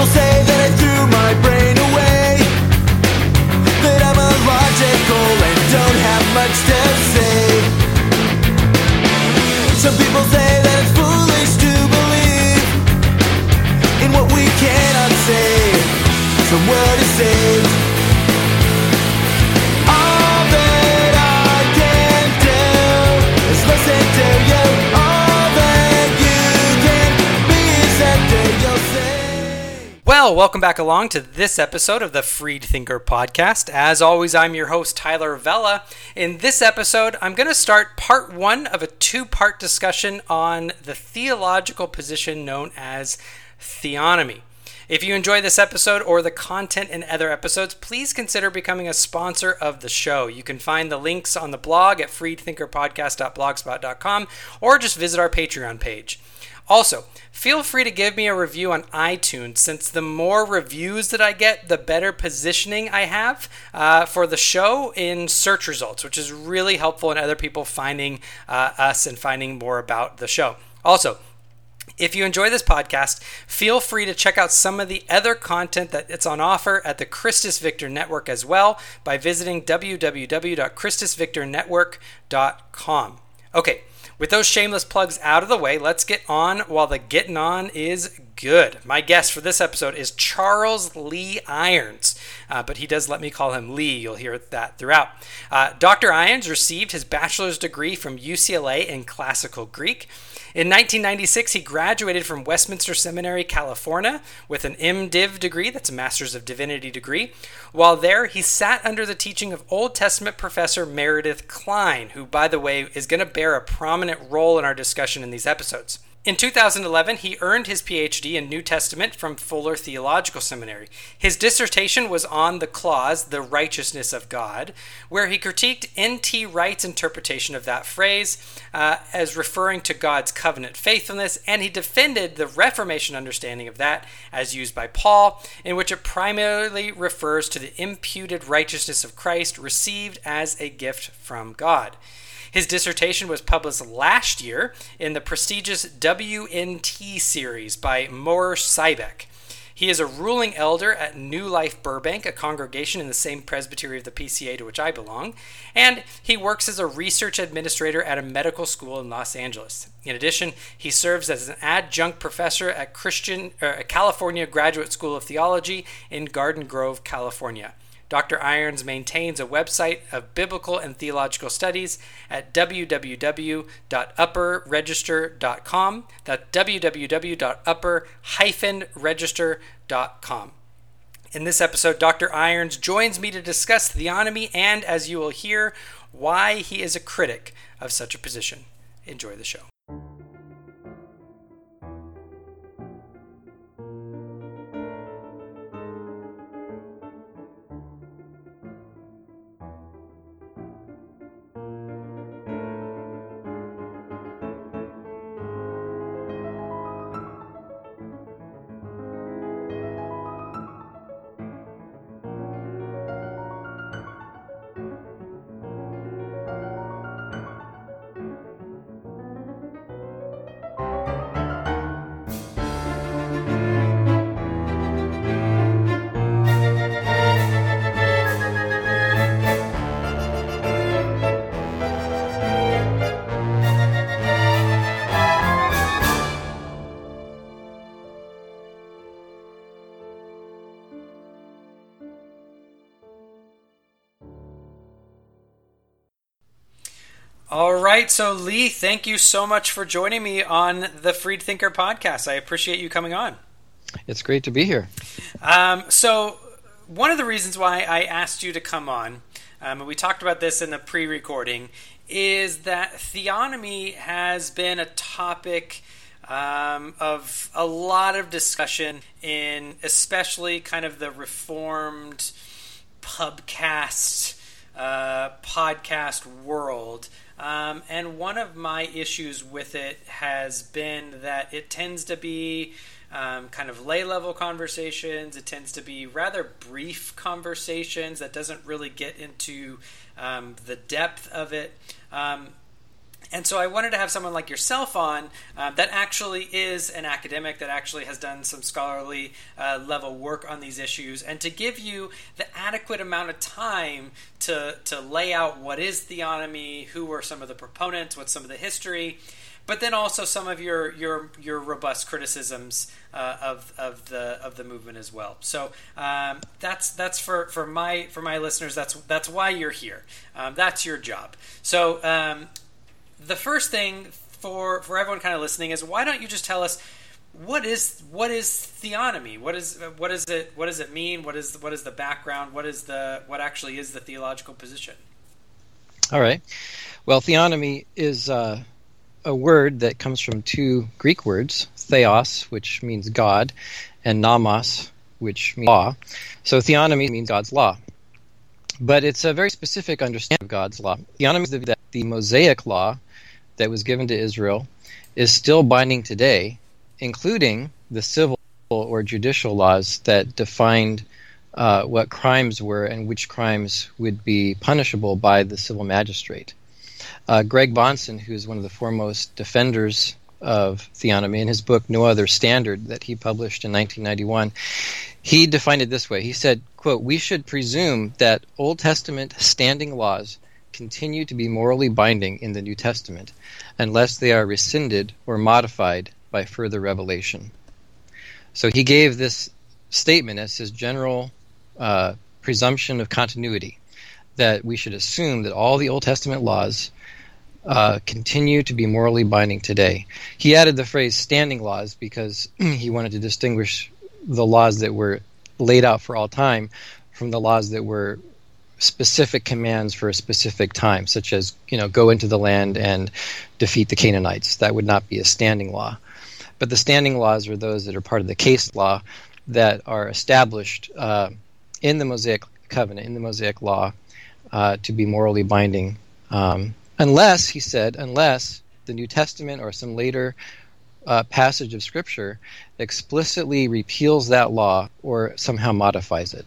People say Welcome back along to this episode of the Freed Thinker podcast. As always, I'm your host, Tyler Vela. In this episode, I'm going to start part one of a two part discussion on the theological position known as theonomy. If you enjoy this episode or the content in other episodes, please consider becoming a sponsor of the show. You can find the links on the blog at freedthinkerpodcast.blogspot.com or just visit our Patreon page. Also, feel free to give me a review on iTunes since the more reviews that I get, the better positioning I have uh, for the show in search results, which is really helpful in other people finding uh, us and finding more about the show. Also, if you enjoy this podcast, feel free to check out some of the other content that it's on offer at the Christus Victor Network as well by visiting www.christusvictornetwork.com. Okay, with those shameless plugs out of the way, let's get on while the getting on is good. My guest for this episode is Charles Lee Irons, uh, but he does let me call him Lee. You'll hear that throughout. Uh, Dr. Irons received his bachelor's degree from UCLA in classical Greek. In 1996, he graduated from Westminster Seminary, California, with an MDiv degree, that's a Master's of Divinity degree. While there, he sat under the teaching of Old Testament professor Meredith Kline, who, by the way, is going to bear a prominent role in our discussion in these episodes. In 2011, he earned his PhD in New Testament from Fuller Theological Seminary. His dissertation was on the clause, the righteousness of God, where he critiqued N.T. Wright's interpretation of that phrase uh, as referring to God's covenant faithfulness, and he defended the Reformation understanding of that as used by Paul, in which it primarily refers to the imputed righteousness of Christ received as a gift from God. His dissertation was published last year in the prestigious WUNT series by Mohr Siebeck. He is a ruling elder at New Life Burbank, a congregation in the same presbytery of the PCA to which I belong, and he works as a research administrator at a medical school in Los Angeles. In addition, he serves as an adjunct professor at Christian uh, California Graduate School of Theology in Garden Grove, California. Dr. Irons maintains a website of biblical and theological studies at www.upperregister.com. That's www.upper-register.com. In this episode, Dr. Irons joins me to discuss theonomy and, as you will hear, why he is a critic of such a position. Enjoy the show. So Lee, thank you so much for joining me on the Freed Thinker podcast. I appreciate you coming on. It's great to be here. Um, so, one of the reasons why I asked you to come on, um, and we talked about this in the pre recording, is that theonomy has been a topic um, of a lot of discussion in especially kind of the reformed pubcast uh, podcast world. Um, and one of my issues with it has been that it tends to be um, kind of lay level conversations. It tends to be rather brief conversations that doesn't really get into um, the depth of it. Um, And so I wanted to have someone like yourself on uh, that actually is an academic, that actually has done some scholarly uh, level work on these issues, and to give you the adequate amount of time to, to lay out what is theonomy, who were some of the proponents, what's some of the history, but then also some of your your your robust criticisms uh, of of the of the movement as well. So um, that's that's for, for my for my listeners. That's that's why you're here. Um, that's your job. So um, the first thing for for everyone kind of listening is why don't you just tell us what is what is theonomy? What is what is it? What does it mean? What is what is the background? What is the what actually is the theological position? All right. Well, theonomy is uh, a word that comes from two Greek words, theos, which means God, and nomos, which means law. So theonomy means God's law. But it's a very specific understanding of God's law. Theonomy is that the Mosaic law that was given to Israel is still binding today, including the civil or judicial laws that defined uh, what crimes were and which crimes would be punishable by the civil magistrate. Uh, Greg Bahnsen, who's one of the foremost defenders of theonomy, in his book No Other Standard that he published in 1991, he defined it this way. He said, quote, We should presume that Old Testament standing laws continue to be morally binding in the New Testament unless they are rescinded or modified by further revelation. So he gave this statement as his general uh, presumption of continuity that we should assume that all the Old Testament laws uh, continue to be morally binding today. He added the phrase standing laws because he wanted to distinguish the laws that were laid out for all time from the laws that were specific commands for a specific time, such as, you know, go into the land and defeat the Canaanites. That would not be a standing law. But the standing laws are those that are part of the case law that are established uh, in the Mosaic covenant, in the Mosaic law, uh, to be morally binding. Um, unless, he said, unless the New Testament or some later uh, passage of Scripture explicitly repeals that law or somehow modifies it.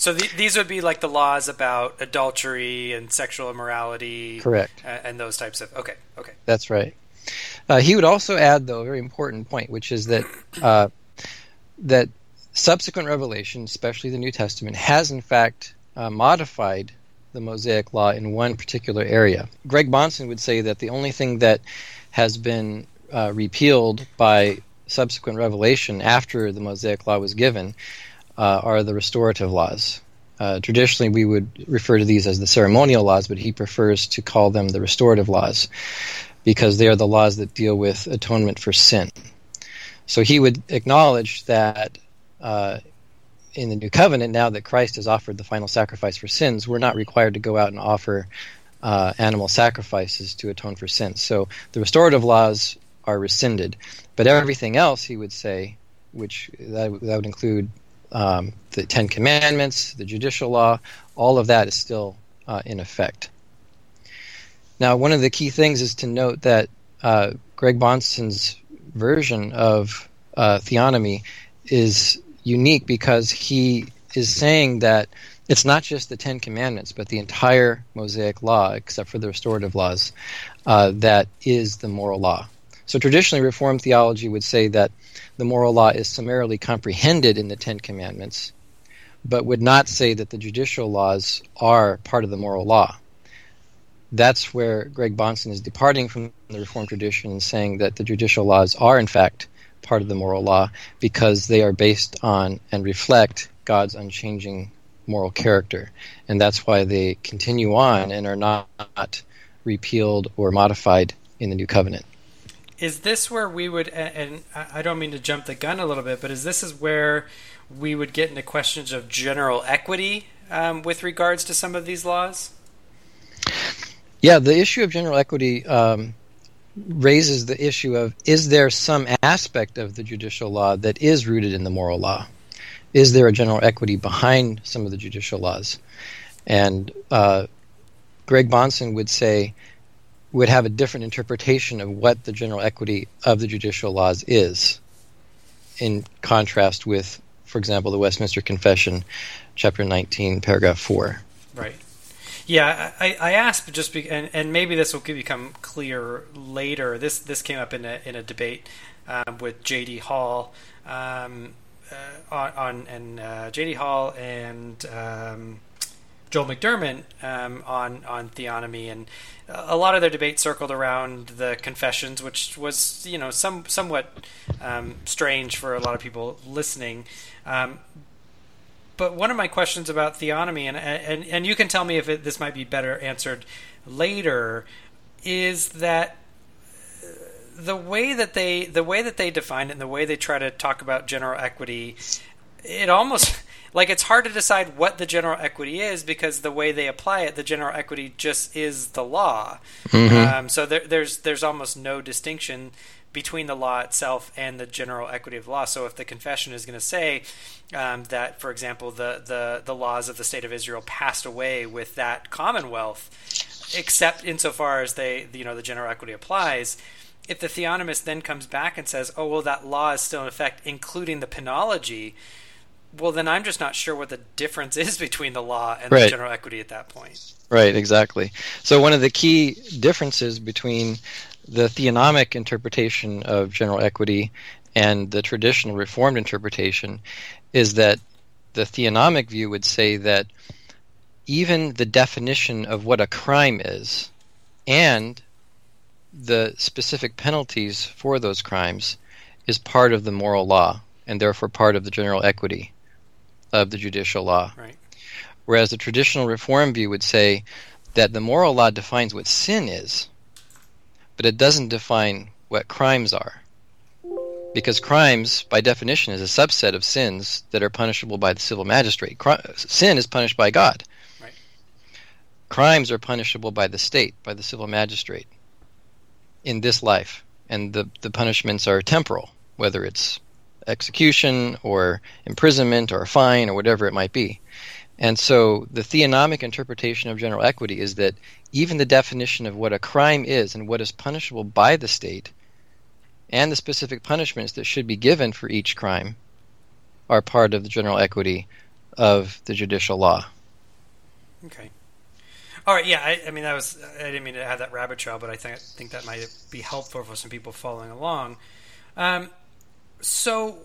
So the, these would be like the laws about adultery and sexual immorality, correct, and, and those types of. Okay, okay, that's right. Uh, he would also add, though, a very important point, which is that uh, that subsequent revelation, especially the New Testament, has in fact uh, modified the Mosaic Law in one particular area. Greg Bahnsen would say that the only thing that has been uh, repealed by subsequent revelation after the Mosaic Law was given uh, are the restorative laws. Uh, traditionally, we would refer to these as the ceremonial laws, but he prefers to call them the restorative laws because they are the laws that deal with atonement for sin. So he would acknowledge that uh, in the new covenant, now that Christ has offered the final sacrifice for sins, we're not required to go out and offer uh, animal sacrifices to atone for sins. So the restorative laws are rescinded, but everything else, he would say, which that, that would include um, the Ten Commandments, the judicial law, all of that is still uh, in effect. Now, one of the key things is to note that uh, Greg Bahnsen's version of uh, theonomy is unique because he is saying that it's not just the Ten Commandments, but the entire Mosaic Law, except for the restorative laws, uh, that is the moral law. So traditionally, Reformed theology would say that the moral law is summarily comprehended in the Ten Commandments, but would not say that the judicial laws are part of the moral law. That's where Greg Bahnsen is departing from the Reformed tradition and saying that the judicial laws are, in fact, part of the moral law because they are based on and reflect God's unchanging moral character. And that's why they continue on and are not repealed or modified in the new covenant. Is this where we would, and I don't mean to jump the gun a little bit, but is this is where we would get into questions of general equity um, with regards to some of these laws? Yeah, the issue of general equity um, raises the issue of is there some aspect of the judicial law that is rooted in the moral law? Is there a general equity behind some of the judicial laws? And uh, Greg Bahnsen would say, would have a different interpretation of what the general equity of the judicial laws is, in contrast with, for example, the Westminster Confession, chapter 19, paragraph 4. Right. Yeah, I, I asked just be, and, and maybe this will become clear later. This this came up in a in a debate um, with J.D. Hall um, uh, on, on and uh, J.D. Hall and um, Joel McDurmon um, on on theonomy, and a lot of their debate circled around the confessions, which was you know some somewhat um, strange for a lot of people listening. Um, but one of my questions about theonomy, and and and you can tell me if it, this might be better answered later, is that the way that they the way that they define it and the way they try to talk about general equity, it almost like it's hard to decide what the general equity is because the way they apply it, the general equity just is the law. Mm-hmm. Um, so there, there's there's almost no distinction between the law itself and the general equity of law. So if the confession is going to say um, that, for example, the, the, the laws of the state of Israel passed away with that commonwealth, except insofar as they, you know, the general equity applies, if the theonomist then comes back and says, oh, well, that law is still in effect, including the penology, well, then I'm just not sure what the difference is between the law and Right. the general equity at that point. Right, exactly. So one of the key differences between the theonomic interpretation of general equity and the traditional reformed interpretation is that the theonomic view would say that even the definition of what a crime is and the specific penalties for those crimes is part of the moral law and therefore part of the general equity of the judicial law. Right. Whereas the traditional reform view would say that the moral law defines what sin is, but it doesn't define what crimes are. Because crimes, by definition, is a subset of sins that are punishable by the civil magistrate. Sin is punished by God. Right. Crimes are punishable by the state, by the civil magistrate, in this life. And the, the punishments are temporal, whether it's execution or imprisonment or a fine or whatever it might be. And so the theonomic interpretation of general equity is that even the definition of what a crime is and what is punishable by the state and the specific punishments that should be given for each crime are part of the general equity of the judicial law. Okay. All right. Yeah. I, I mean, that was. I didn't mean to have that rabbit trail, but I think think that might be helpful for some people following along. Um, so,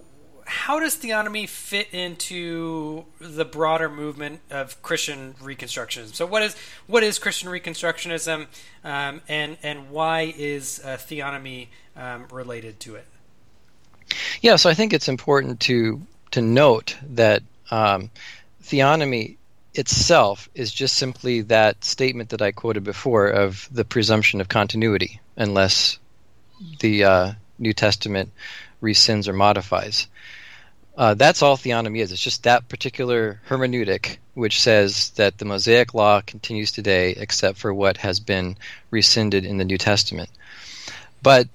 how does theonomy fit into the broader movement of Christian Reconstructionism? So, what is what is Christian Reconstructionism, um, and and why is uh, theonomy um, related to it? Yeah, so I think it's important to to note that um, theonomy itself is just simply that statement that I quoted before of the presumption of continuity, unless the uh, New Testament rescinds or modifies. Uh, that's all theonomy is. It's just that particular hermeneutic which says that the Mosaic law continues today except for what has been rescinded in the New Testament. But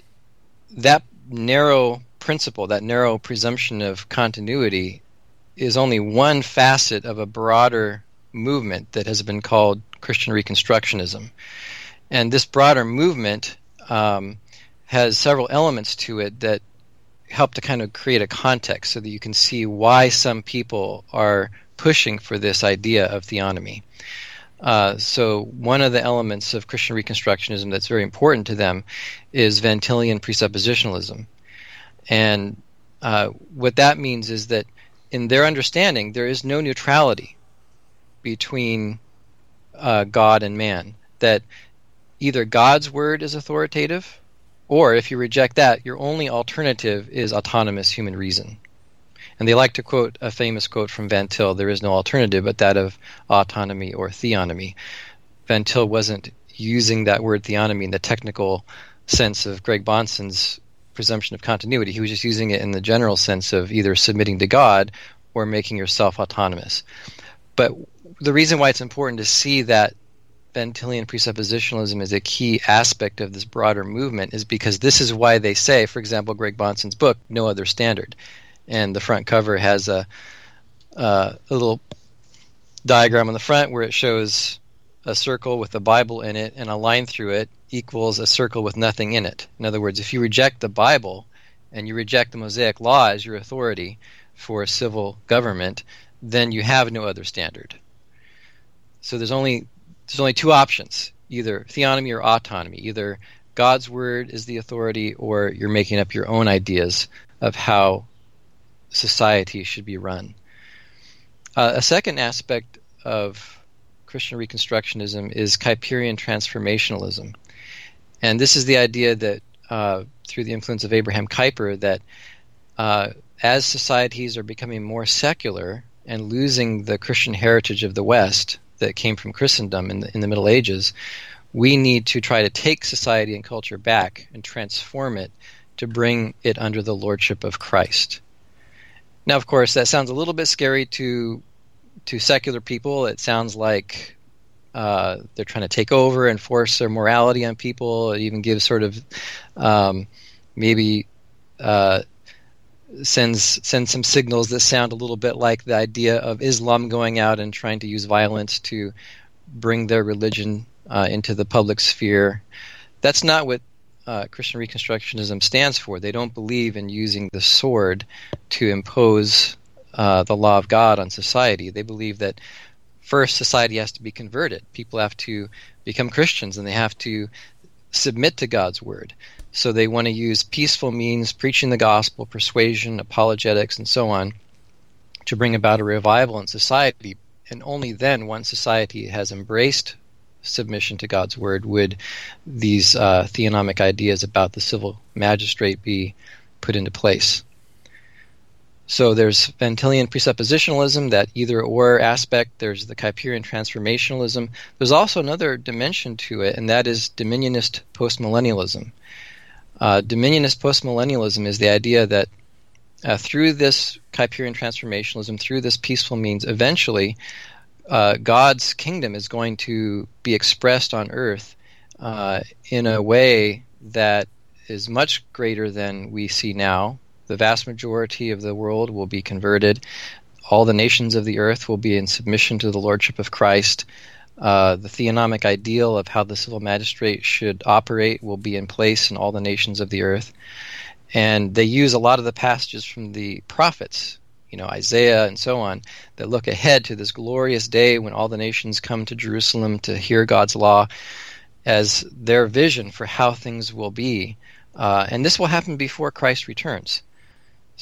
that narrow principle, that narrow presumption of continuity, is only one facet of a broader movement that has been called Christian Reconstructionism. And this broader movement um, has several elements to it that help to kind of create a context so that you can see why some people are pushing for this idea of theonomy. Uh, so, one of the elements of Christian Reconstructionism that's very important to them is Van Tillian presuppositionalism. And uh, what that means is that in their understanding, there is no neutrality between uh, God and man. That either God's word is authoritative, or if you reject that, your only alternative is autonomous human reason. And they like to quote a famous quote from Van Til there is no alternative but that of autonomy or theonomy. Van Til wasn't using that word theonomy in the technical sense of Greg Bahnsen's presumption of continuity. He was just using it in the general sense of either submitting to God or making yourself autonomous. But the reason why it's important to see that Van Tillian presuppositionalism is a key aspect of this broader movement is because this is why they say, for example, Greg Bahnsen's book, No Other Standard. And the front cover has a, uh, a little diagram on the front where it shows a circle with the Bible in it and a line through it equals a circle with nothing in it. In other words, if you reject the Bible and you reject the Mosaic Law as your authority for civil government, then you have no other standard. So there's only there's only two options: either theonomy or autonomy. Either God's word is the authority, or you're making up your own ideas of how society should be run. Uh, a second aspect of Christian Reconstructionism is Kuyperian transformationalism, and this is the idea that uh, through the influence of Abraham Kuyper that uh, as societies are becoming more secular and losing the Christian heritage of the West that came from Christendom in the, in the Middle Ages, we need to try to take society and culture back and transform it to bring it under the lordship of Christ. Now, of course, that sounds a little bit scary to to secular people. It sounds like uh, they're trying to take over and force their morality on people. It even gives sort of um, maybe uh, sends sends some signals that sound a little bit like the idea of Islam going out and trying to use violence to bring their religion uh, into the public sphere. That's not what uh, Christian Reconstructionism stands for. They don't believe in using the sword to impose uh, the law of God on society. They believe that first society has to be converted. People have to become Christians and they have to submit to God's word. So they want to use peaceful means, preaching the gospel, persuasion, apologetics, and so on, to bring about a revival in society. And only then, once society has embraced submission to God's word, would these uh, theonomic ideas about the civil magistrate be put into place. So there's Van Tillian presuppositionalism, that either or aspect. There's the Kuyperian transformationalism. There's also another dimension to it, and that is dominionist postmillennialism. Uh, dominionist postmillennialism is the idea that uh, through this Kuyperian transformationalism, through this peaceful means, eventually uh, God's kingdom is going to be expressed on earth uh, in a way that is much greater than we see now. The vast majority of the world will be converted. All the nations of the earth will be in submission to the lordship of Christ. Uh, the theonomic ideal of how the civil magistrate should operate will be in place in all the nations of the earth. And they use a lot of the passages from the prophets, you know, Isaiah and so on, that look ahead to this glorious day when all the nations come to Jerusalem to hear God's law as their vision for how things will be. Uh, and this will happen before Christ returns.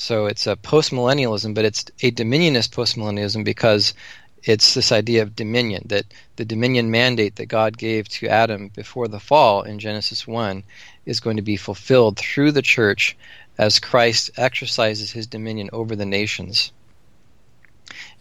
So it's a postmillennialism, but it's a dominionist postmillennialism because it's this idea of dominion that the dominion mandate that God gave to Adam before the fall in Genesis 1 is going to be fulfilled through the church as Christ exercises his dominion over the nations.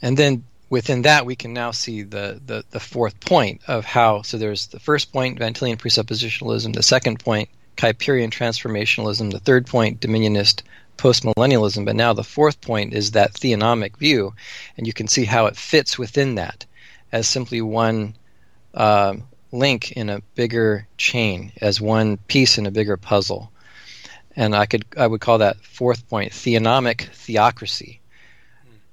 And then within that, we can now see the, the, the fourth point of how. So there's the first point, Van Tillian presuppositionalism, the second point, Kuyperian transformationalism, the third point, dominionist postmillennialism. But now the fourth point is that theonomic view, and you can see how it fits within that as simply one uh, link in a bigger chain, as one piece in a bigger puzzle. And I could I would call that fourth point theonomic theocracy,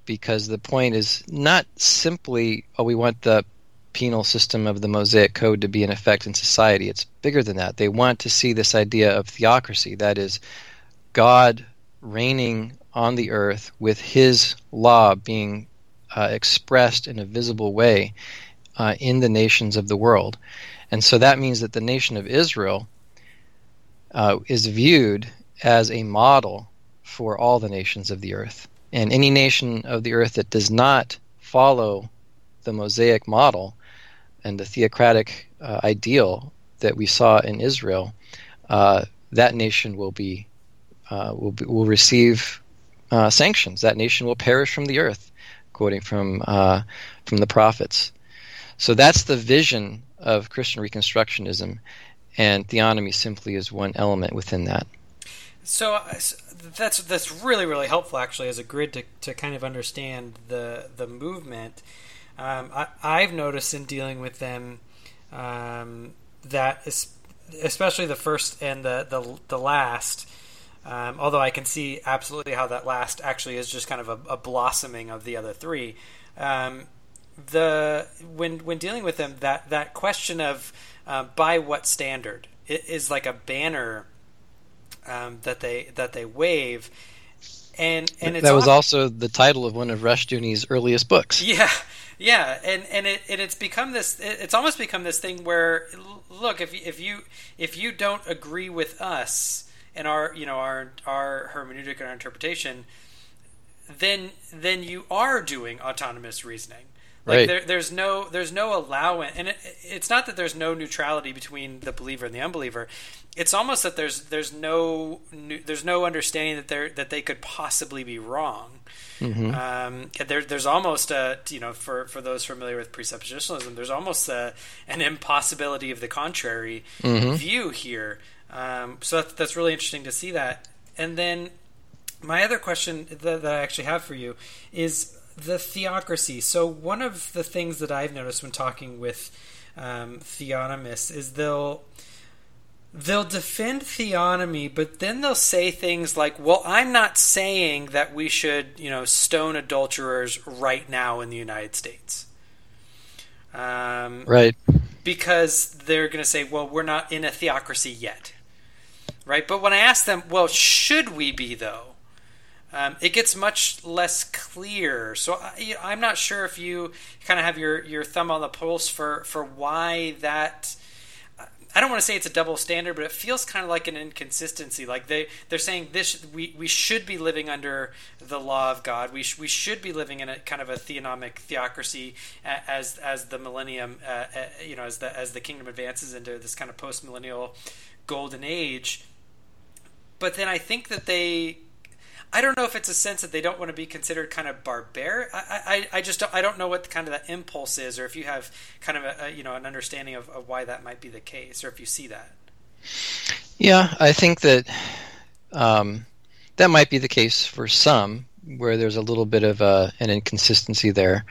because the point is not simply oh we want the penal system of the Mosaic Code to be in effect in society. It's bigger than that. They want to see this idea of theocracy, that is, God reigning on the earth with his law being uh, expressed in a visible way uh, in the nations of the world. And so that means that the nation of Israel uh, is viewed as a model for all the nations of the earth. And any nation of the earth that does not follow the Mosaic model and the theocratic uh, ideal that we saw in Israel, uh, that nation will be uh, will be, will receive uh, sanctions. That nation will perish from the earth, quoting from uh, from the prophets. So that's the vision of Christian Reconstructionism, and theonomy simply is one element within that. So uh, that's that's really really helpful actually as a grid to, to kind of understand the the movement. Um, I, I've noticed in dealing with them um, that especially the first and the the, the last um, although I can see absolutely how that last actually is just kind of a, a blossoming of the other three. Um, the when when dealing with them, that that question of uh, by what standard is like a banner um, that they that they wave, and and that was also the title of one of Rushdoony's earliest books. Yeah, Yeah, and and it and it's become this. It's almost become this thing where, look, if if you if you don't agree with us and our you know our our hermeneutic and our interpretation, then then you are doing autonomous reasoning. Like Right. there, there's no there's no allowance, and it, it's not that there's no neutrality between the believer and the unbeliever. It's almost that there's there's no there's no understanding that they that they could possibly be wrong. Hmm. Um, there, there's almost a you know for for those familiar with presuppositionalism, there's almost a, an impossibility of the contrary view here. Um, so that's, that's really interesting to see that. And then my other question that, that I actually have for you is the theocracy. So one of the things that I've noticed when talking with um, theonomists is they'll they'll defend theonomy, but then they'll say things like, "Well, I'm not saying that we should, you know, stone adulterers right now in the United States." Um, Right. because they're going to say, well, we're not in a theocracy yet. Right? But when I ask them, well, should we be, though? Um, it gets much less clear. So I, I'm not sure if you kind of have your, your thumb on the pulse for, for why that. I don't want to say it's a double standard, but it feels kind of like an inconsistency. Like they they're saying this we, we should be living under the law of God. We sh- we should be living in a kind of a theonomic theocracy as as the millennium uh, uh, you know as the as the kingdom advances into this kind of post millennial golden age. But then I think that they I don't know if it's a sense that they don't want to be considered kind of barbaric. I, I, I just don't, I don't know what kind of that impulse is, or if you have kind of a, a you know an understanding of, of why that might be the case, or if you see that. Yeah, I think that um, that might be the case for some, where there's a little bit of a, an inconsistency there.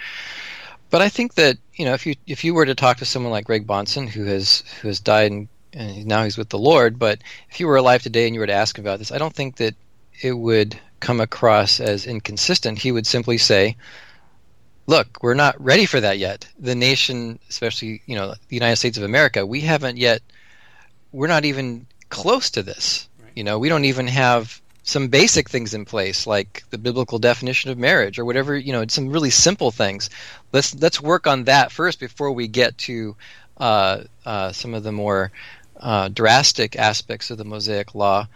But I think that you know, if you if you were to talk to someone like Greg Bahnsen, who has who has died and, and now he's with the Lord, but if you were alive today and you were to ask about this, I don't think that it would come across as inconsistent. He would simply say, "Look, we're not ready for that yet. The nation, especially you know the United States of America, we haven't yet. We're not even close to this. You know, we don't even have some basic things in place like the biblical definition of marriage or whatever. You know, some really simple things. Let's let's work on that first before we get to uh, uh, some of the more uh, drastic aspects of the Mosaic Law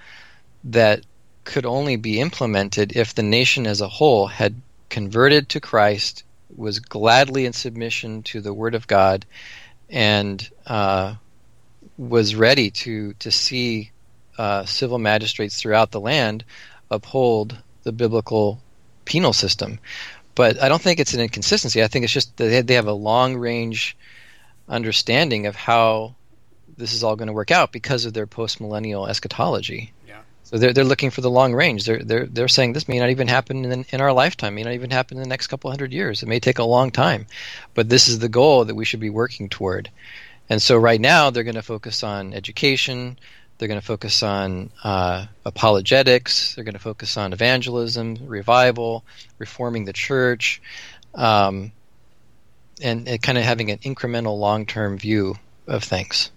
that could only be implemented if the nation as a whole had converted to Christ, was gladly in submission to the Word of God, and uh, was ready to to see uh, civil magistrates throughout the land uphold the biblical penal system. But I don't think it's an inconsistency. I think it's just that they- they have a long range understanding of how this is all going to work out because of their post millennial eschatology. Yeah. So they're they're looking for the long range. They're they're they're saying this may not even happen in in our lifetime. May not even happen in the next couple hundred years. It may take a long time, but this is the goal that we should be working toward. And so right now they're going to focus on education. They're going to focus on uh, apologetics. They're going to focus on evangelism, revival, reforming the church, um, and, and kind of having an incremental long-term view of things.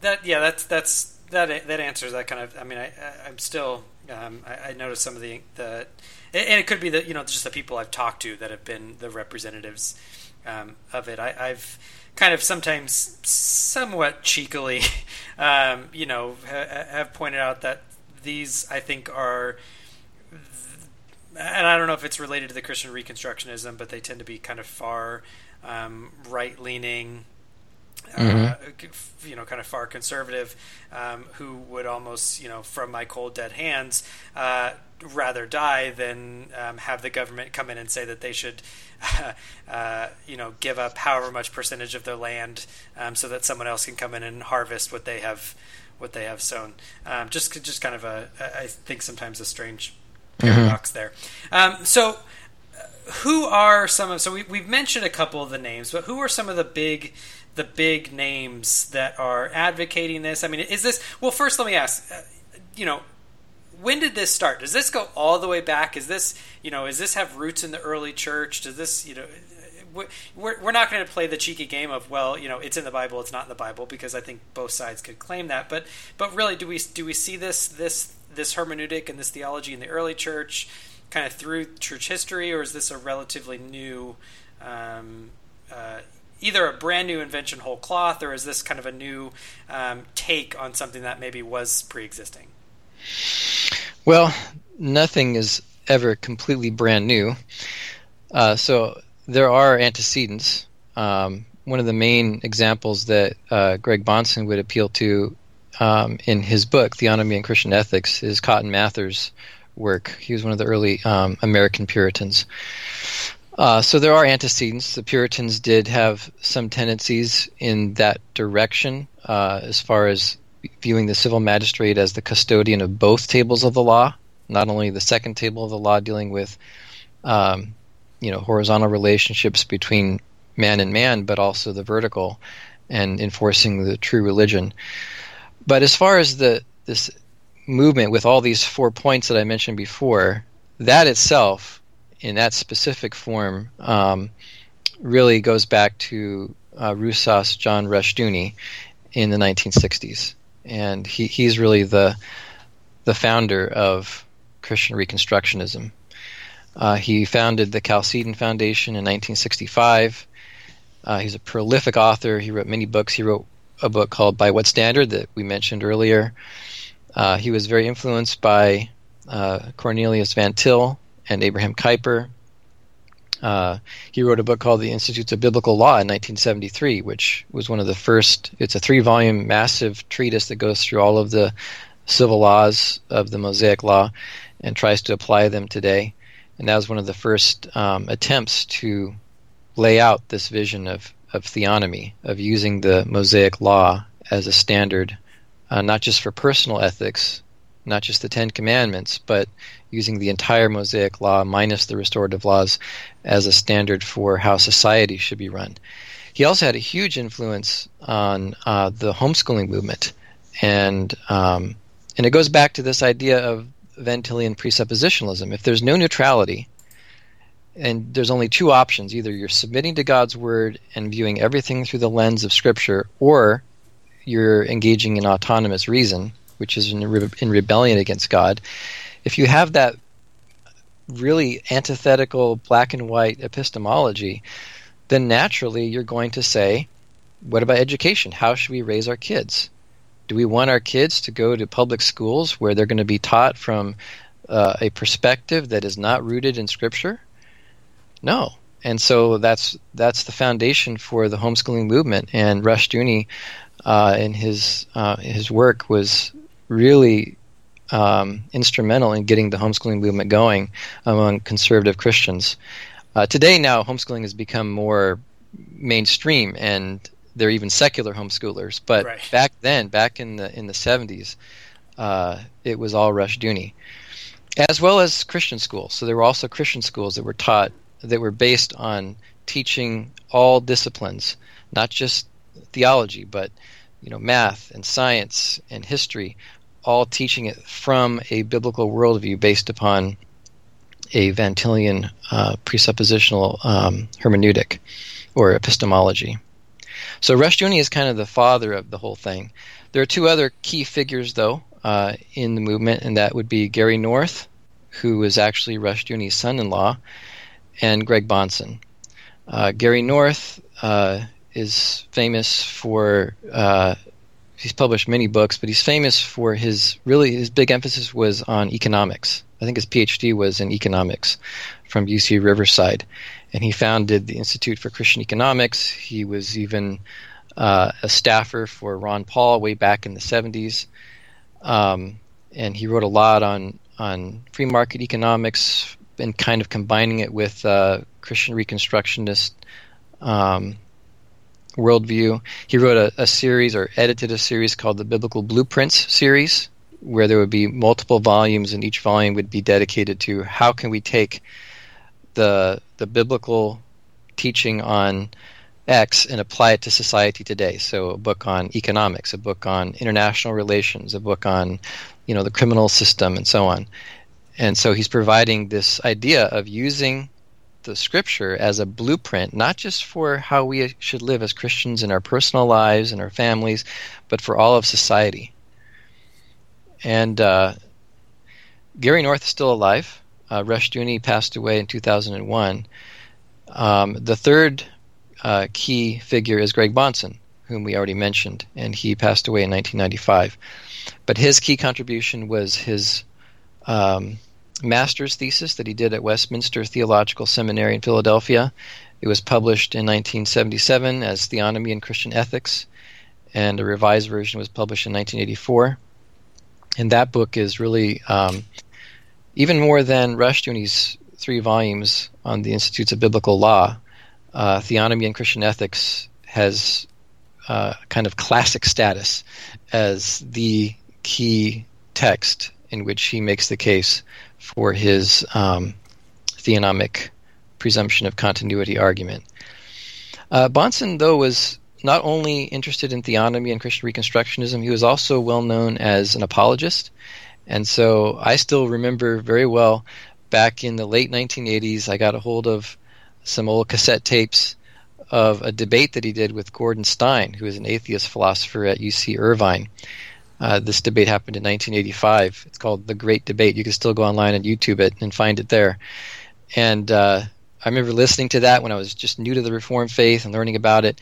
That yeah, that's that's that that answers that kind of. I mean, I, I I'm still um, I, I noticed some of the the and it could be that you know just the people I've talked to that have been the representatives um, of it. I, I've kind of sometimes somewhat cheekily, um, you know, ha, have pointed out that these I think are and I don't know if it's related to the Christian Reconstructionism, but they tend to be kind of far um, right leaning, uh, you know, kind of far conservative, um, who would almost, you know, from my cold dead hands, uh, rather die than um, have the government come in and say that they should, uh, you know, give up however much percentage of their land um, so that someone else can come in and harvest what they have what they have sown. Um, just just kind of a I think sometimes a strange paradox there. Um, so, uh, who are some of? So we, we've mentioned a couple of the names, but who are some of the big, the big names that are advocating this? I mean, is this? Well, first, let me ask. Uh, you know, when did this start? Does this go all the way back? Is this, you know, Is this have roots in the early church? Does this, you know? We're, we're not going to play the cheeky game of well you know it's in the Bible it's not in the Bible because I think both sides could claim that but but really do we do we see this this this hermeneutic and this theology in the early church kind of through church history, or is this a relatively new, um, uh, either a brand new invention whole cloth, or is this kind of a new um, take on something that maybe was pre-existing? Well, nothing is ever completely brand new. Uh, so there are antecedents. Um, one of the main examples that uh, Greg Bahnsen would appeal to um, in his book, Theonomy and Christian Ethics, is Cotton Mather's work. He was one of the early um, American Puritans. Uh, so there are antecedents. The Puritans did have some tendencies in that direction uh, as far as viewing the civil magistrate as the custodian of both tables of the law, not only the second table of the law dealing with um, you know horizontal relationships between man and man, but also the vertical and enforcing the true religion. But as far as the this movement with all these four points that I mentioned before, that itself, in that specific form, um, really goes back to uh, John Rushdoony in the 1960s, and he, he's really the the founder of Christian Reconstructionism. Uh, he founded the Chalcedon Foundation in 1965. Uh, he's a prolific author. He wrote many books. He wrote a book called By What Standard that we mentioned earlier. Uh, he was very influenced by uh, Cornelius Van Til and Abraham Kuyper. Uh, he wrote a book called The Institutes of Biblical Law in 1973, which was one of the first. It's a three-volume, massive treatise that goes through all of the civil laws of the Mosaic Law and tries to apply them today. And that was one of the first um, attempts to lay out this vision of, of theonomy, of using the Mosaic Law as a standard, uh, not just for personal ethics, not just the Ten Commandments, but using the entire Mosaic Law minus the restorative laws as a standard for how society should be run. He also had a huge influence on uh, the homeschooling movement, and um, and it goes back to this idea of Van Tillian presuppositionalism. If there's no neutrality, and there's only two options either you're submitting to God's word and viewing everything through the lens of Scripture, or you're engaging in autonomous reason, which is in, re- in rebellion against God. If you have that really antithetical black and white epistemology, then naturally you're going to say, what about education? How should we raise our kids? Do we want our kids to go to public schools where they're going to be taught from uh, a perspective that is not rooted in Scripture? No. And so that's that's the foundation for the homeschooling movement. And Rushdoony, uh, in his uh, his work, was really um, instrumental in getting the homeschooling movement going among conservative Christians. Uh, today, now homeschooling has become more mainstream, and there are even secular homeschoolers. But Right. back then, back in the in the seventies, uh, it was all Rushdoony, as well as Christian schools. So there were also Christian schools that were taught that were based on teaching all disciplines, not just theology, but you know math and science and history, all teaching it from a biblical worldview based upon a Van Tilian uh, presuppositional um, hermeneutic or epistemology. So Rushdoony is kind of the father of the whole thing. There are two other key figures, though, uh, in the movement, and that would be Gary North, who was actually Rushdoony's son-in-law, and Greg Bahnsen. Uh, Gary North uh, is famous for uh, he's published many books, but he's famous for his really his big emphasis was on economics. I think his PhD was in economics from UC Riverside, and he founded the Institute for Christian Economics. He was even uh, a staffer for Ron Paul way back in the 70s, um, and he wrote a lot on on free market economics and kind of combining it with uh, Christian Reconstructionist um, worldview. He wrote a, a series or edited a series called the Biblical Blueprints series, where there would be multiple volumes, and each volume would be dedicated to how can we take the the biblical teaching on X and apply it to society today. So a book on economics, a book on international relations, a book on you know the criminal system, and so on. And so he's providing this idea of using the scripture as a blueprint, not just for how we should live as Christians in our personal lives and our families, but for all of society. And uh, Gary North is still alive. uh, Rushdoony passed away in 2001. Um, the third uh, key figure is Greg Bahnsen, whom we already mentioned, and he passed away in 1995. But his key contribution was his um, master's thesis that he did at Westminster Theological Seminary in Philadelphia. It was published in 1977 as Theonomy and Christian Ethics, and a revised version was published in 1984. And that book is really um, even more than Rushdoony's three volumes on the Institutes of Biblical Law. Uh, Theonomy and Christian Ethics has uh, kind of classic status as the key text in which he makes the case for his um, theonomic presumption of continuity argument. Uh, Bahnsen, though, was not only interested in theonomy and Christian Reconstructionism, he was also well known as an apologist. And so I still remember very well back in the late 1980s, I got a hold of some old cassette tapes of a debate that he did with Gordon Stein, who is an atheist philosopher at UC Irvine. Uh, this debate happened in 1985. It's called The Great Debate. You can still go online and YouTube it and find it there. And uh, I remember listening to that when I was just new to the Reformed faith and learning about it.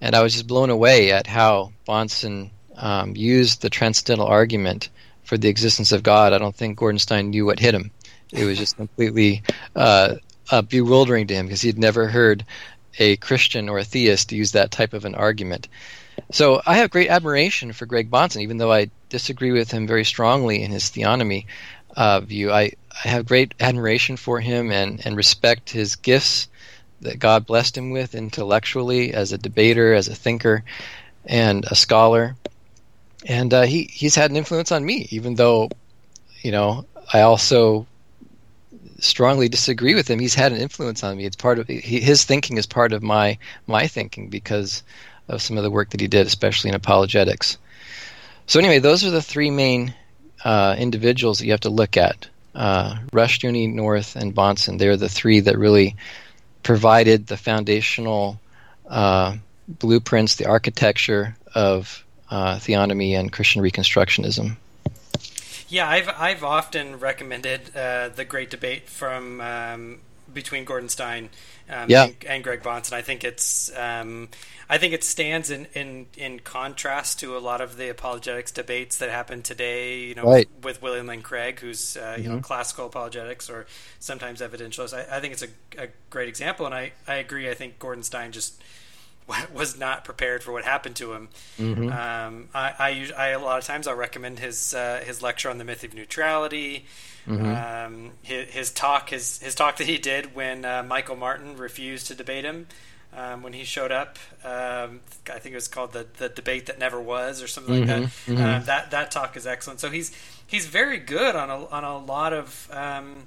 And I was just blown away at how Bahnsen um, used the transcendental argument for the existence of God. I don't think Gordon Stein knew what hit him. It was just completely uh, uh, bewildering to him because he'd never heard a Christian or a theist use that type of an argument. So I have great admiration for Greg Bahnsen, even though I disagree with him very strongly in his theonomy uh, view. I, I have great admiration for him and, and respect his gifts that God blessed him with intellectually as a debater, as a thinker, and a scholar. And uh, he he's had an influence on me, even though, you know, I also strongly disagree with him. He's had an influence on me. It's part of he, his thinking is part of my my thinking because of some of the work that he did, especially in apologetics. So anyway, those are the three main uh, individuals that you have to look at: uh, Rushdoony, North, and Bahnsen. They're the three that really provided the foundational uh, blueprints, the architecture of uh, theonomy and Christian Reconstructionism. Yeah, I've I've often recommended uh, the Great Debate from um, between Gordon Stein um, Yeah. and, and Greg Bahnsen. I think it's um, I think it stands in, in, in contrast to a lot of the apologetics debates that happen today. You know, Right. with William Lane Craig, who's uh, you know classical apologetics or sometimes evidentialist. I, I think it's a, a great example, and I, I agree. I think Gordon Stein just was not prepared for what happened to him. Um, I, I, I a lot of times I'll recommend his uh, his lecture on the myth of neutrality. Um, his, his talk his his talk that he did when uh, Michael Martin refused to debate him. Um, when he showed up, um, I think it was called the, the debate that never was, or something like that. Uh, that that talk is excellent. So he's he's very good on a on a lot of um,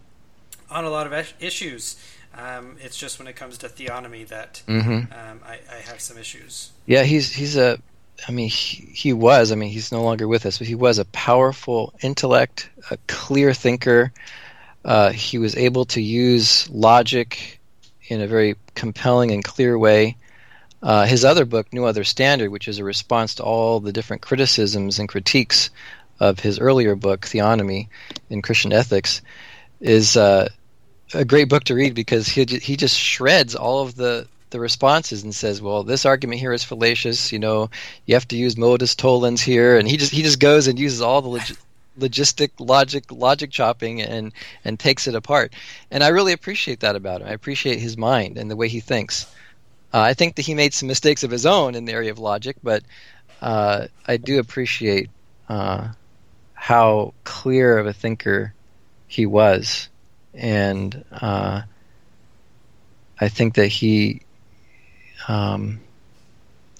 on a lot of issues. Um, it's just when it comes to theonomy that um, I, I have some issues. Yeah, he's he's a. I mean, he, he was. I mean, he's no longer with us, but he was a powerful intellect, a clear thinker. Uh, he was able to use logic in a very compelling and clear way. Uh, his other book, No Other Standard, which is a response to all the different criticisms and critiques of his earlier book, Theonomy in Christian Ethics, is uh, a great book to read because he he just shreds all of the the responses and says, "Well, this argument here is fallacious. You know, you have to use modus tollens here," and he just he just goes and uses all the log- logistic logic logic chopping and and takes it apart. And I really appreciate that about him. I appreciate his mind and the way he thinks. Uh, I think that he made some mistakes of his own in the area of logic, but uh, I do appreciate uh, how clear of a thinker he was, and uh, I think that he, um,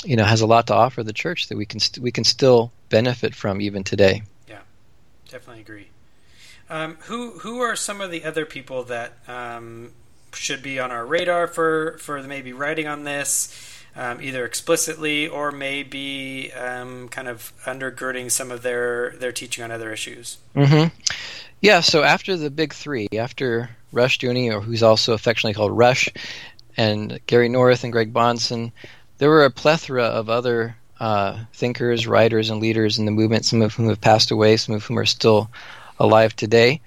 you know, has a lot to offer the church that we can st- we can still benefit from even today. Yeah, definitely agree. Um, who who are some of the other people that um, should be on our radar for for maybe writing on this, um, either explicitly or maybe um, kind of undergirding some of their their teaching on other issues? hmm Yeah. So after the big three, after Rushdoony, or who's also affectionately called Rush, and Gary North and Greg Bahnsen, there were a plethora of other uh, thinkers, writers, and leaders in the movement. Some of whom have passed away, some of whom are still alive today,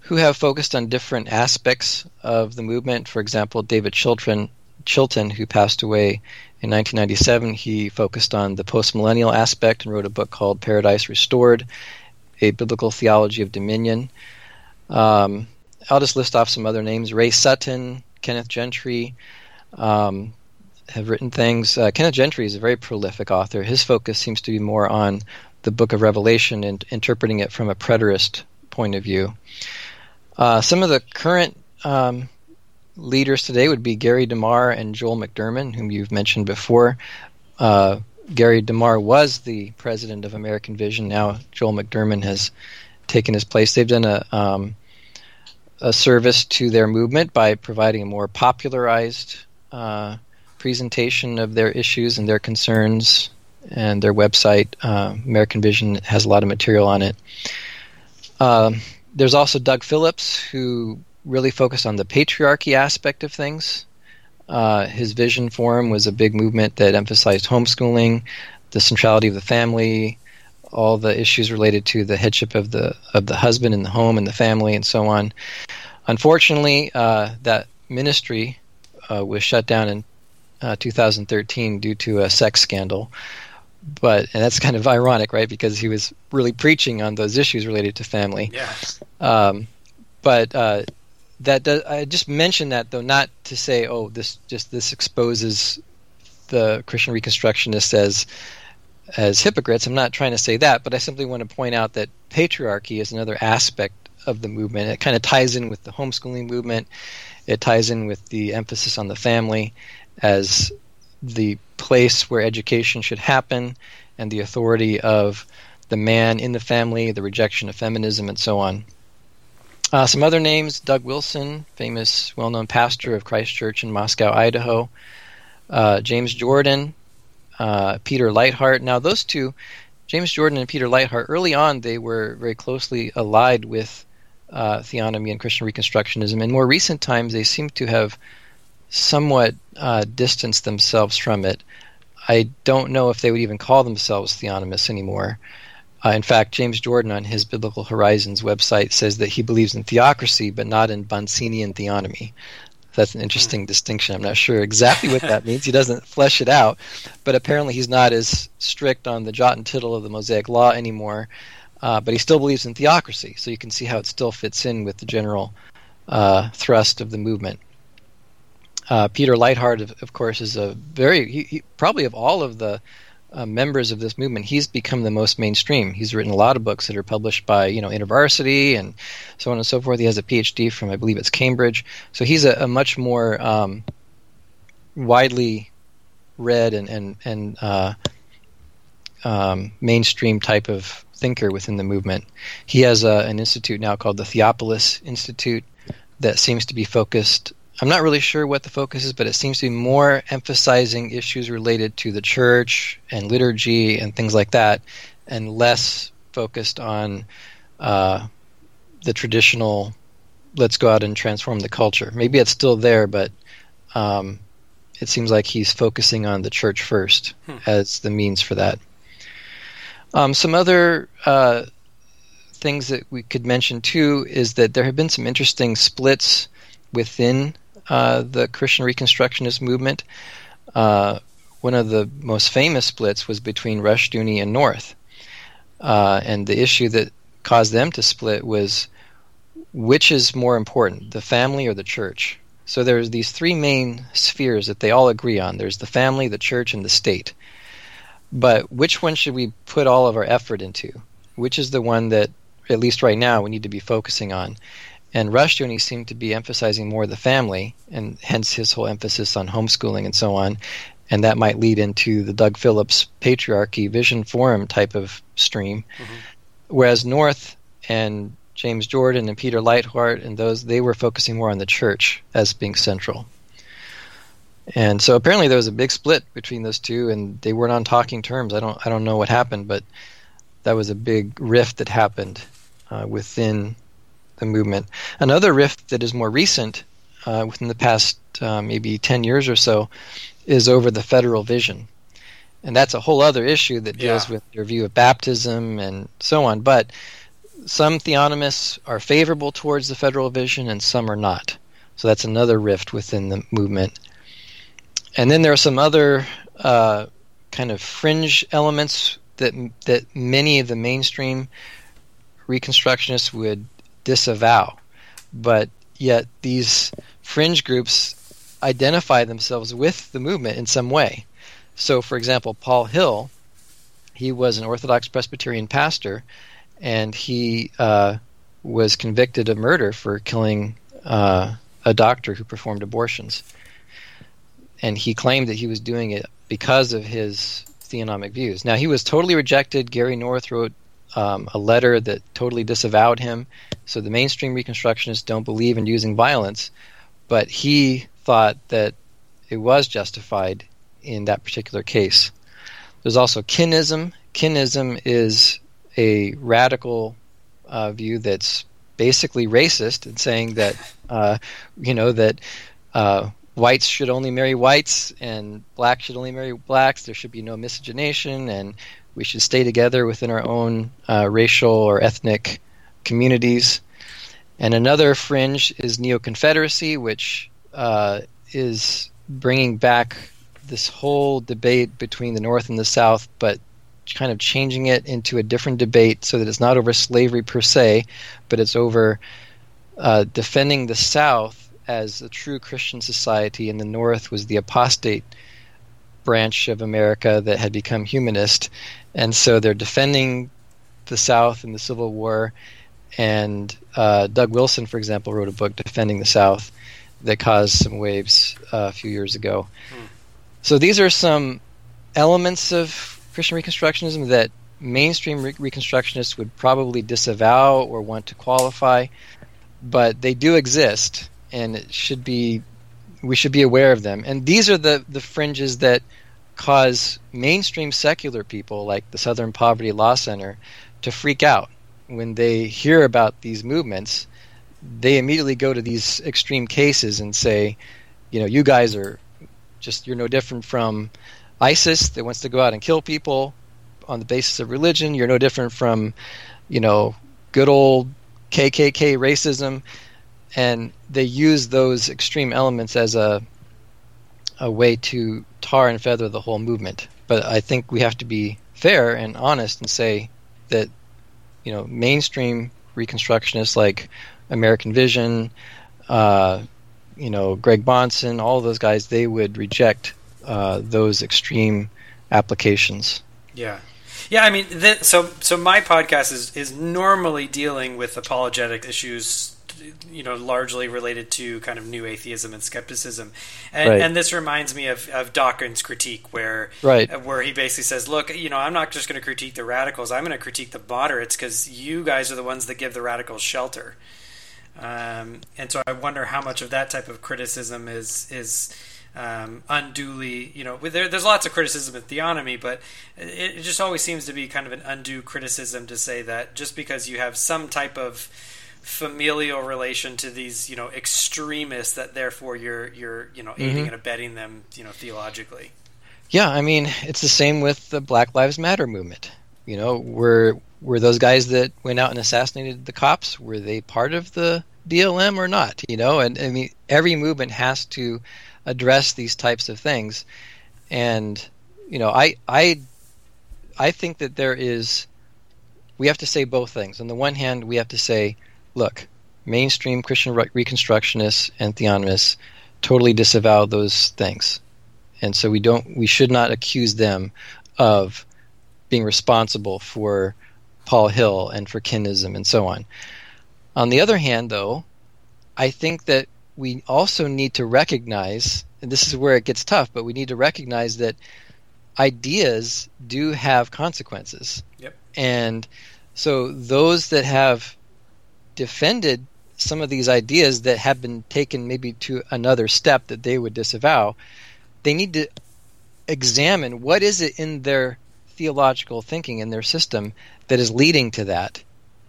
who have focused on different aspects of the movement. For example, David Chilton, Chilton, who passed away in 1997, he focused on the postmillennial aspect and wrote a book called Paradise Restored, a biblical theology of dominion. Um, I'll just list off some other names: Ray Sutton, Kenneth Gentry. Um, have written things. Uh, Kenneth Gentry is a very prolific author. His focus seems to be more on the Book of Revelation and interpreting it from a preterist point of view. Uh, some of the current um, leaders today would be Gary DeMar and Joel McDurmon, whom you've mentioned before. Uh, Gary DeMar was the president of American Vision. Now Joel McDurmon has taken his place. They've done a um, a service to their movement by providing a more popularized uh, presentation of their issues and their concerns. And their website, uh, American Vision, has a lot of material on it. Um, there's also Doug Phillips, who really focused on the patriarchy aspect of things. Uh, his Vision Forum was a big movement that emphasized homeschooling, the centrality of the family, all the issues related to the headship of the of the husband in the home and the family, and so on. Unfortunately, uh, that ministry uh, was shut down in uh, 2013 due to a sex scandal. But and that's kind of ironic, right? Because he was really preaching on those issues related to family. Yeah. Um, but uh, that does, I just mentioned that though not to say, oh, this just this exposes the Christian Reconstructionists as as hypocrites. I'm not trying to say that, but I simply want to point out that patriarchy is another aspect of the movement. It kind of ties in with the homeschooling movement. It ties in with the emphasis on the family as the place where education should happen and the authority of the man in the family, the rejection of feminism, and so on. Uh, some other names Doug Wilson, famous, well known pastor of Christ Church in Moscow, Idaho. Uh, James Jordan, uh, Peter Leithart. Now, those two, James Jordan and Peter Leithart, early on they were very closely allied with uh, theonomy and Christian Reconstructionism. In more recent times, they seem to have somewhat uh, distanced themselves from it. I don't know if they would even call themselves theonomists anymore. Uh, in fact, James Jordan on his Biblical Horizons website says that he believes in theocracy, but not in Bahnsenian theonomy. That's an interesting distinction. I'm not sure exactly what that means. He doesn't flesh it out, but apparently he's not as strict on the jot and tittle of the Mosaic Law anymore. Uh, but he still believes in theocracy, so you can see how it still fits in with the general uh, thrust of the movement. Uh, Peter Leithart, of, of, course, is a very he, he, probably of all of the uh, members of this movement, he's become the most mainstream. He's written a lot of books that are published by you know InterVarsity and so on and so forth. He has a PhD from I believe it's Cambridge, so he's a, a much more um, widely read and and and uh, um, mainstream type of thinker within the movement. He has a, an institute now called the Theopolis Institute that seems to be focused I'm not really sure what the focus is, but it seems to be more emphasizing issues related to the church and liturgy and things like that, and less focused on uh, the traditional let's go out and transform the culture. Maybe it's still there, but um, it seems like he's focusing on the church first hmm. as the means for that. Um, some other uh, things that we could mention too is that there have been some interesting splits within uh, the Christian Reconstructionist movement. Uh, one of the most famous splits was between Rushdoony and North. Uh, and the issue that caused them to split was which is more important, the family or the church? So there's these three main spheres that they all agree on. There's the family, the church, and the state. But which one should we put all of our effort into? Which is the one that, at least right now, we need to be focusing on? And Rush Rushdoony seemed to be emphasizing more the family, and hence his whole emphasis on homeschooling and so on. And that might lead into the Doug Phillips patriarchy vision forum type of stream. Mm-hmm. Whereas North and James Jordan and Peter Leithart and those they were focusing more on the church as being central. And so apparently there was a big split between those two, and they weren't on talking terms. I don't I don't know what happened, but that was a big rift that happened uh, within the movement. Another rift that is more recent, uh, within the past uh, maybe 10 years or so, is over the federal vision. And that's a whole other issue that deals yeah. with your view of baptism and so on. But some theonomists are favorable towards the federal vision and some are not. So that's another rift within the movement. And then there are some other uh, kind of fringe elements that that many of the mainstream reconstructionists would disavow, but yet these fringe groups identify themselves with the movement in some way. So, for example, Paul Hill, he was an Orthodox Presbyterian pastor, and he uh, was convicted of murder for killing uh, a doctor who performed abortions. And he claimed that he was doing it because of his theonomic views. Now, he was totally rejected. Gary North wrote um, a letter that totally disavowed him. So the mainstream Reconstructionists don't believe in using violence, but he thought that it was justified in that particular case. There's also kinism. Kinism is a radical uh, view that's basically racist and saying that uh, you know that uh, whites should only marry whites and blacks should only marry blacks. There should be no miscegenation, and we should stay together within our own uh, racial or ethnic communities. And another fringe is neo Confederacy, which uh, is bringing back this whole debate between the North and the South, but kind of changing it into a different debate so that it's not over slavery per se, but it's over uh, defending the South as a true Christian society, and the North was the apostate branch of America that had become humanist. And so they're defending the South in the Civil War. And uh, Doug Wilson, for example, wrote a book defending the South that caused some waves uh, a few years ago. Hmm. So these are some elements of Christian Reconstructionism that mainstream re- Reconstructionists would probably disavow or want to qualify, but they do exist, and it should be we should be aware of them. And these are the the fringes that cause mainstream secular people like the Southern Poverty Law Center to freak out when they hear about these movements. They immediately go to these extreme cases and say, you know, you guys are just you're no different from ISIS that wants to go out and kill people on the basis of religion. You're no different from, you know, good old KKK racism, and they use those extreme elements as a a way to tar and feather the whole movement. But I think we have to be fair and honest and say that you know mainstream reconstructionists like American Vision, uh, you know Greg Bahnsen, all those guys, they would reject uh, those extreme applications. Yeah. Yeah, I mean, th- so so my podcast is is normally dealing with apologetic issues, you know, largely related to kind of new atheism and skepticism, and, right. and this reminds me of, of Dawkins' critique, where right. Uh, where he basically says, look, you know, I'm not just going to critique the radicals, I'm going to critique the moderates because you guys are the ones that give the radicals shelter, um, and so I wonder how much of that type of criticism is is um, unduly, you know, there, there's lots of criticism of theonomy, but it, it, just always seems to be kind of an undue criticism to say that just because you have some type of familial relation to these, you know, extremists, that therefore you're you're you know aiding mm-hmm. and abetting them, you know, theologically. Yeah, I mean, it's the same with the Black Lives Matter movement. You know, were were those guys that went out and assassinated the cops were they part of the BLM or not? You know, and I mean, every movement has to address these types of things. And you know, I I I think that there is we have to say both things. On the one hand, we have to say, look, mainstream Christian reconstructionists and theonomists totally disavow those things. And so we don't we should not accuse them of being responsible for Paul Hill and for kinism and so on. On the other hand, though, I think that we also need to recognize, and this is where it gets tough, but we need to recognize that ideas do have consequences. Yep. And so those that have defended some of these ideas that have been taken maybe to another step that they would disavow, they need to examine what is it in their theological thinking in their system that is leading to that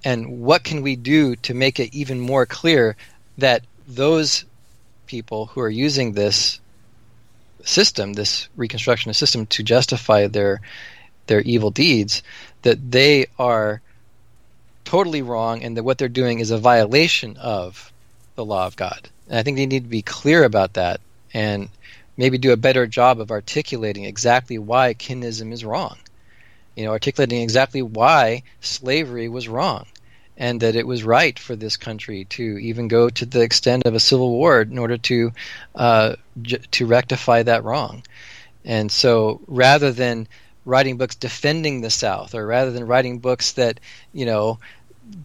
and what can we do to make it even more clear that those people who are using this system, this reconstructionist system, to justify their their evil deeds, that they are totally wrong and that what they're doing is a violation of the law of God. And I think they need to be clear about that and maybe do a better job of articulating exactly why kinism is wrong. You know, articulating exactly why slavery was wrong and that it was right for this country to even go to the extent of a civil war in order to uh, j- to rectify that wrong. And so, rather than writing books defending the South, or rather than writing books that you know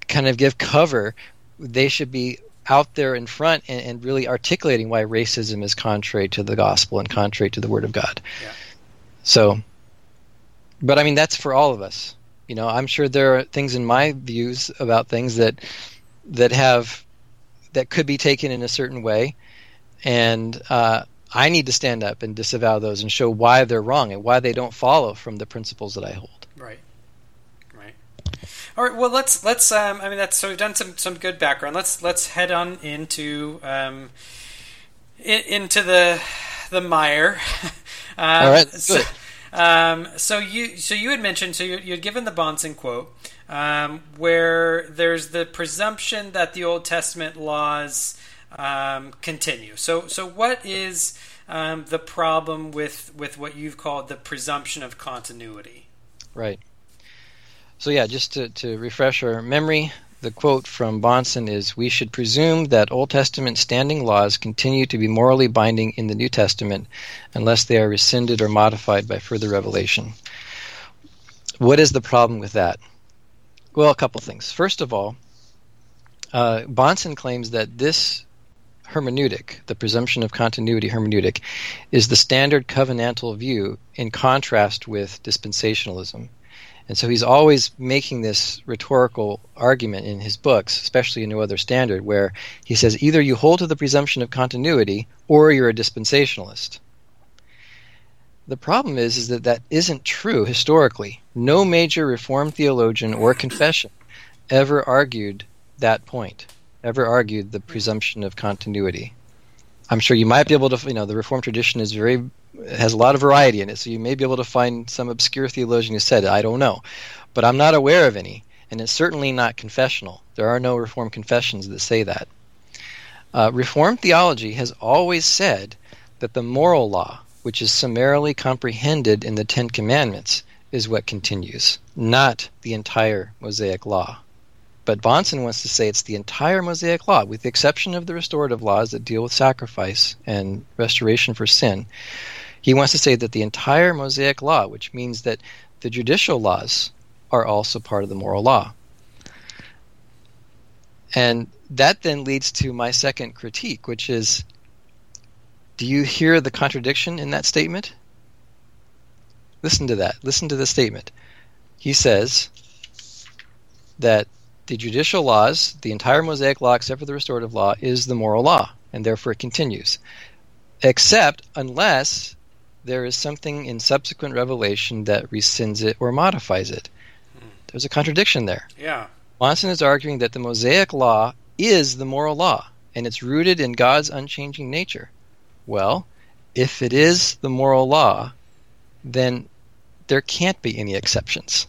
kind of give cover, they should be out there in front and, and really articulating why racism is contrary to the gospel and contrary to the Word of God. Yeah. So, but I mean that's for all of us. You know, I'm sure there are things in my views about things that that have that could be taken in a certain way, and uh, I need to stand up and disavow those and show why they're wrong and why they don't follow from the principles that I hold. Right. Right. All right. Well, let's let's. Um, I mean, that's so we've done some some good background. Let's let's head on into um, in, into the the mire. um, All right, So, good. um, so you so you had mentioned so you you had given the Bahnsen quote um, where there's the presumption that the Old Testament laws um, continue. So so what is um, the problem with with what you've called the presumption of continuity? Right. So yeah, just to, to refresh our memory, the quote from Bahnsen is We should presume that Old Testament standing laws continue to be morally binding in the New Testament unless they are rescinded or modified by further revelation. What is the problem with that? Well, a couple things. First of all, uh, Bahnsen claims that this hermeneutic, the presumption of continuity hermeneutic, is the standard covenantal view in contrast with dispensationalism. And so he's always making this rhetorical argument in his books, especially in No Other Standard, where he says either you hold to the presumption of continuity or you're a dispensationalist. The problem is, is that that isn't true historically. No major Reformed theologian or confession ever argued that point, ever argued the presumption of continuity. I'm sure you might be able to, you know, the Reformed tradition is very has a lot of variety in it, so you may be able to find some obscure theologian who said it. I don't know, but I'm not aware of any, and it's certainly not confessional. There are no Reformed confessions that say that. Uh, Reformed theology has always said that the moral law, which is summarily comprehended in the Ten Commandments, is what continues, not the entire Mosaic law. But Bahnsen wants to say it's the entire Mosaic law, with the exception of the restorative laws that deal with sacrifice and restoration for sin. He wants to say that the entire Mosaic law, which means that the judicial laws are also part of the moral law. And that then leads to my second critique, which is do you hear the contradiction in that statement? Listen to that. Listen to the statement. He says that the judicial laws, the entire Mosaic law except for the restorative law, is the moral law, and therefore it continues. Except unless there is something in subsequent revelation that rescinds it or modifies it. There's a contradiction there. Yeah. Bahnsen is arguing that the Mosaic law is the moral law, and it's rooted in God's unchanging nature. Well, if it is the moral law, then there can't be any exceptions.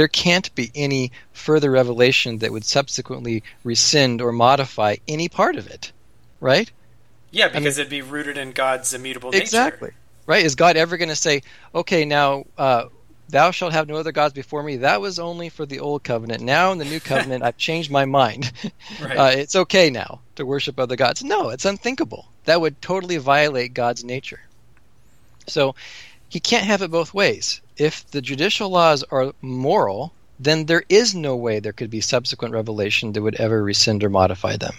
There can't be any further revelation that would subsequently rescind or modify any part of it. Right? Yeah, because it'd be rooted in God's immutable nature. Exactly. Right? Is God ever going to say, okay, now, uh, thou shalt have no other gods before me? That was only for the old covenant. Now in the new covenant, I've changed my mind. Right. Uh, it's okay now to worship other gods. No, it's unthinkable. That would totally violate God's nature. So he can't have it both ways. If the judicial laws are moral, then there is no way there could be subsequent revelation that would ever rescind or modify them.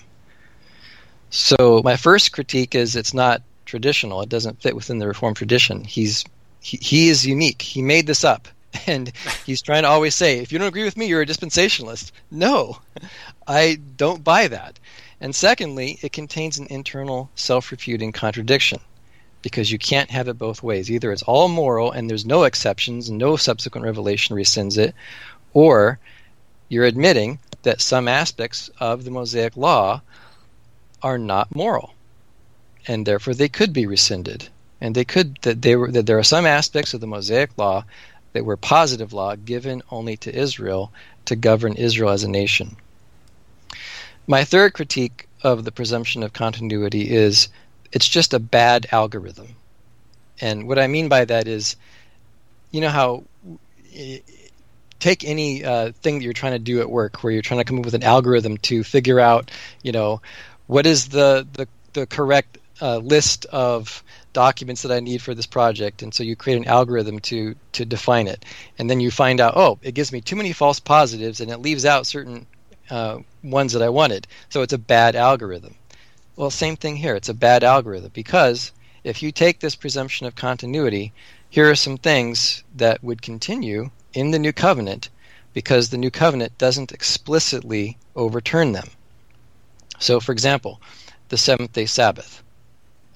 So my first critique is it's not traditional. It doesn't fit within the Reformed tradition. He's he, he is unique. He made this up, and he's trying to always say, if you don't agree with me, you're a dispensationalist. No, I don't buy that. And secondly, it contains an internal self-refuting contradiction because you can't have it both ways. Either it's all moral and there's no exceptions no subsequent revelation rescinds it, or you're admitting that some aspects of the Mosaic law are not moral, and therefore they could be rescinded. And they could that they were that there are some aspects of the Mosaic law that were positive law given only to Israel to govern Israel as a nation. My third critique of the presumption of continuity is it's just a bad algorithm. And what I mean by that is, you know how take any uh, thing that you're trying to do at work where you're trying to come up with an algorithm to figure out, you know, what is the the, the correct uh, list of documents that I need for this project, and so you create an algorithm to to define it, and then you find out, oh, it gives me too many false positives, and it leaves out certain uh, ones that I wanted, so it's a bad algorithm. Well, same thing here. It's a bad algorithm because if you take this presumption of continuity, here are some things that would continue in the new covenant because the new covenant doesn't explicitly overturn them. So, for example, the seventh day Sabbath.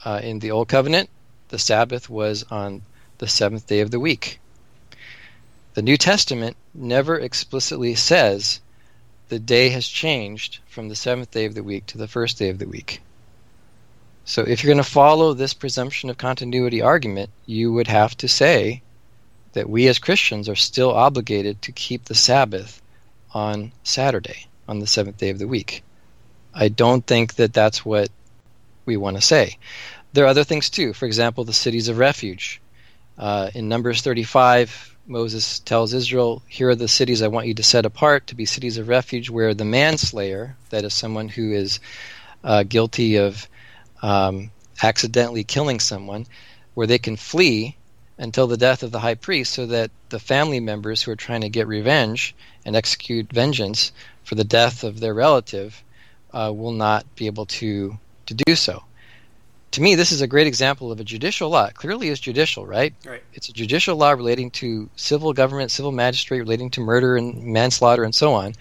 Uh, in the Old Covenant, the Sabbath was on the seventh day of the week. The New Testament never explicitly says the day has changed from the seventh day of the week to the first day of the week. So, if you're going to follow this presumption of continuity argument, you would have to say that we as Christians are still obligated to keep the Sabbath on Saturday, on the seventh day of the week. I don't think that that's what we want to say. There are other things too. For example, the cities of refuge. Uh, in Numbers 35, Moses tells Israel, Here are the cities I want you to set apart to be cities of refuge where the manslayer, that is someone who is uh, guilty of um, accidentally killing someone, where they can flee until the death of the high priest so that the family members who are trying to get revenge and execute vengeance for the death of their relative uh, will not be able to, to do so. To me, this is a great example of a judicial law. It clearly is judicial, right? Right. It's a judicial law relating to civil government, civil magistrate, relating to murder and manslaughter and so on.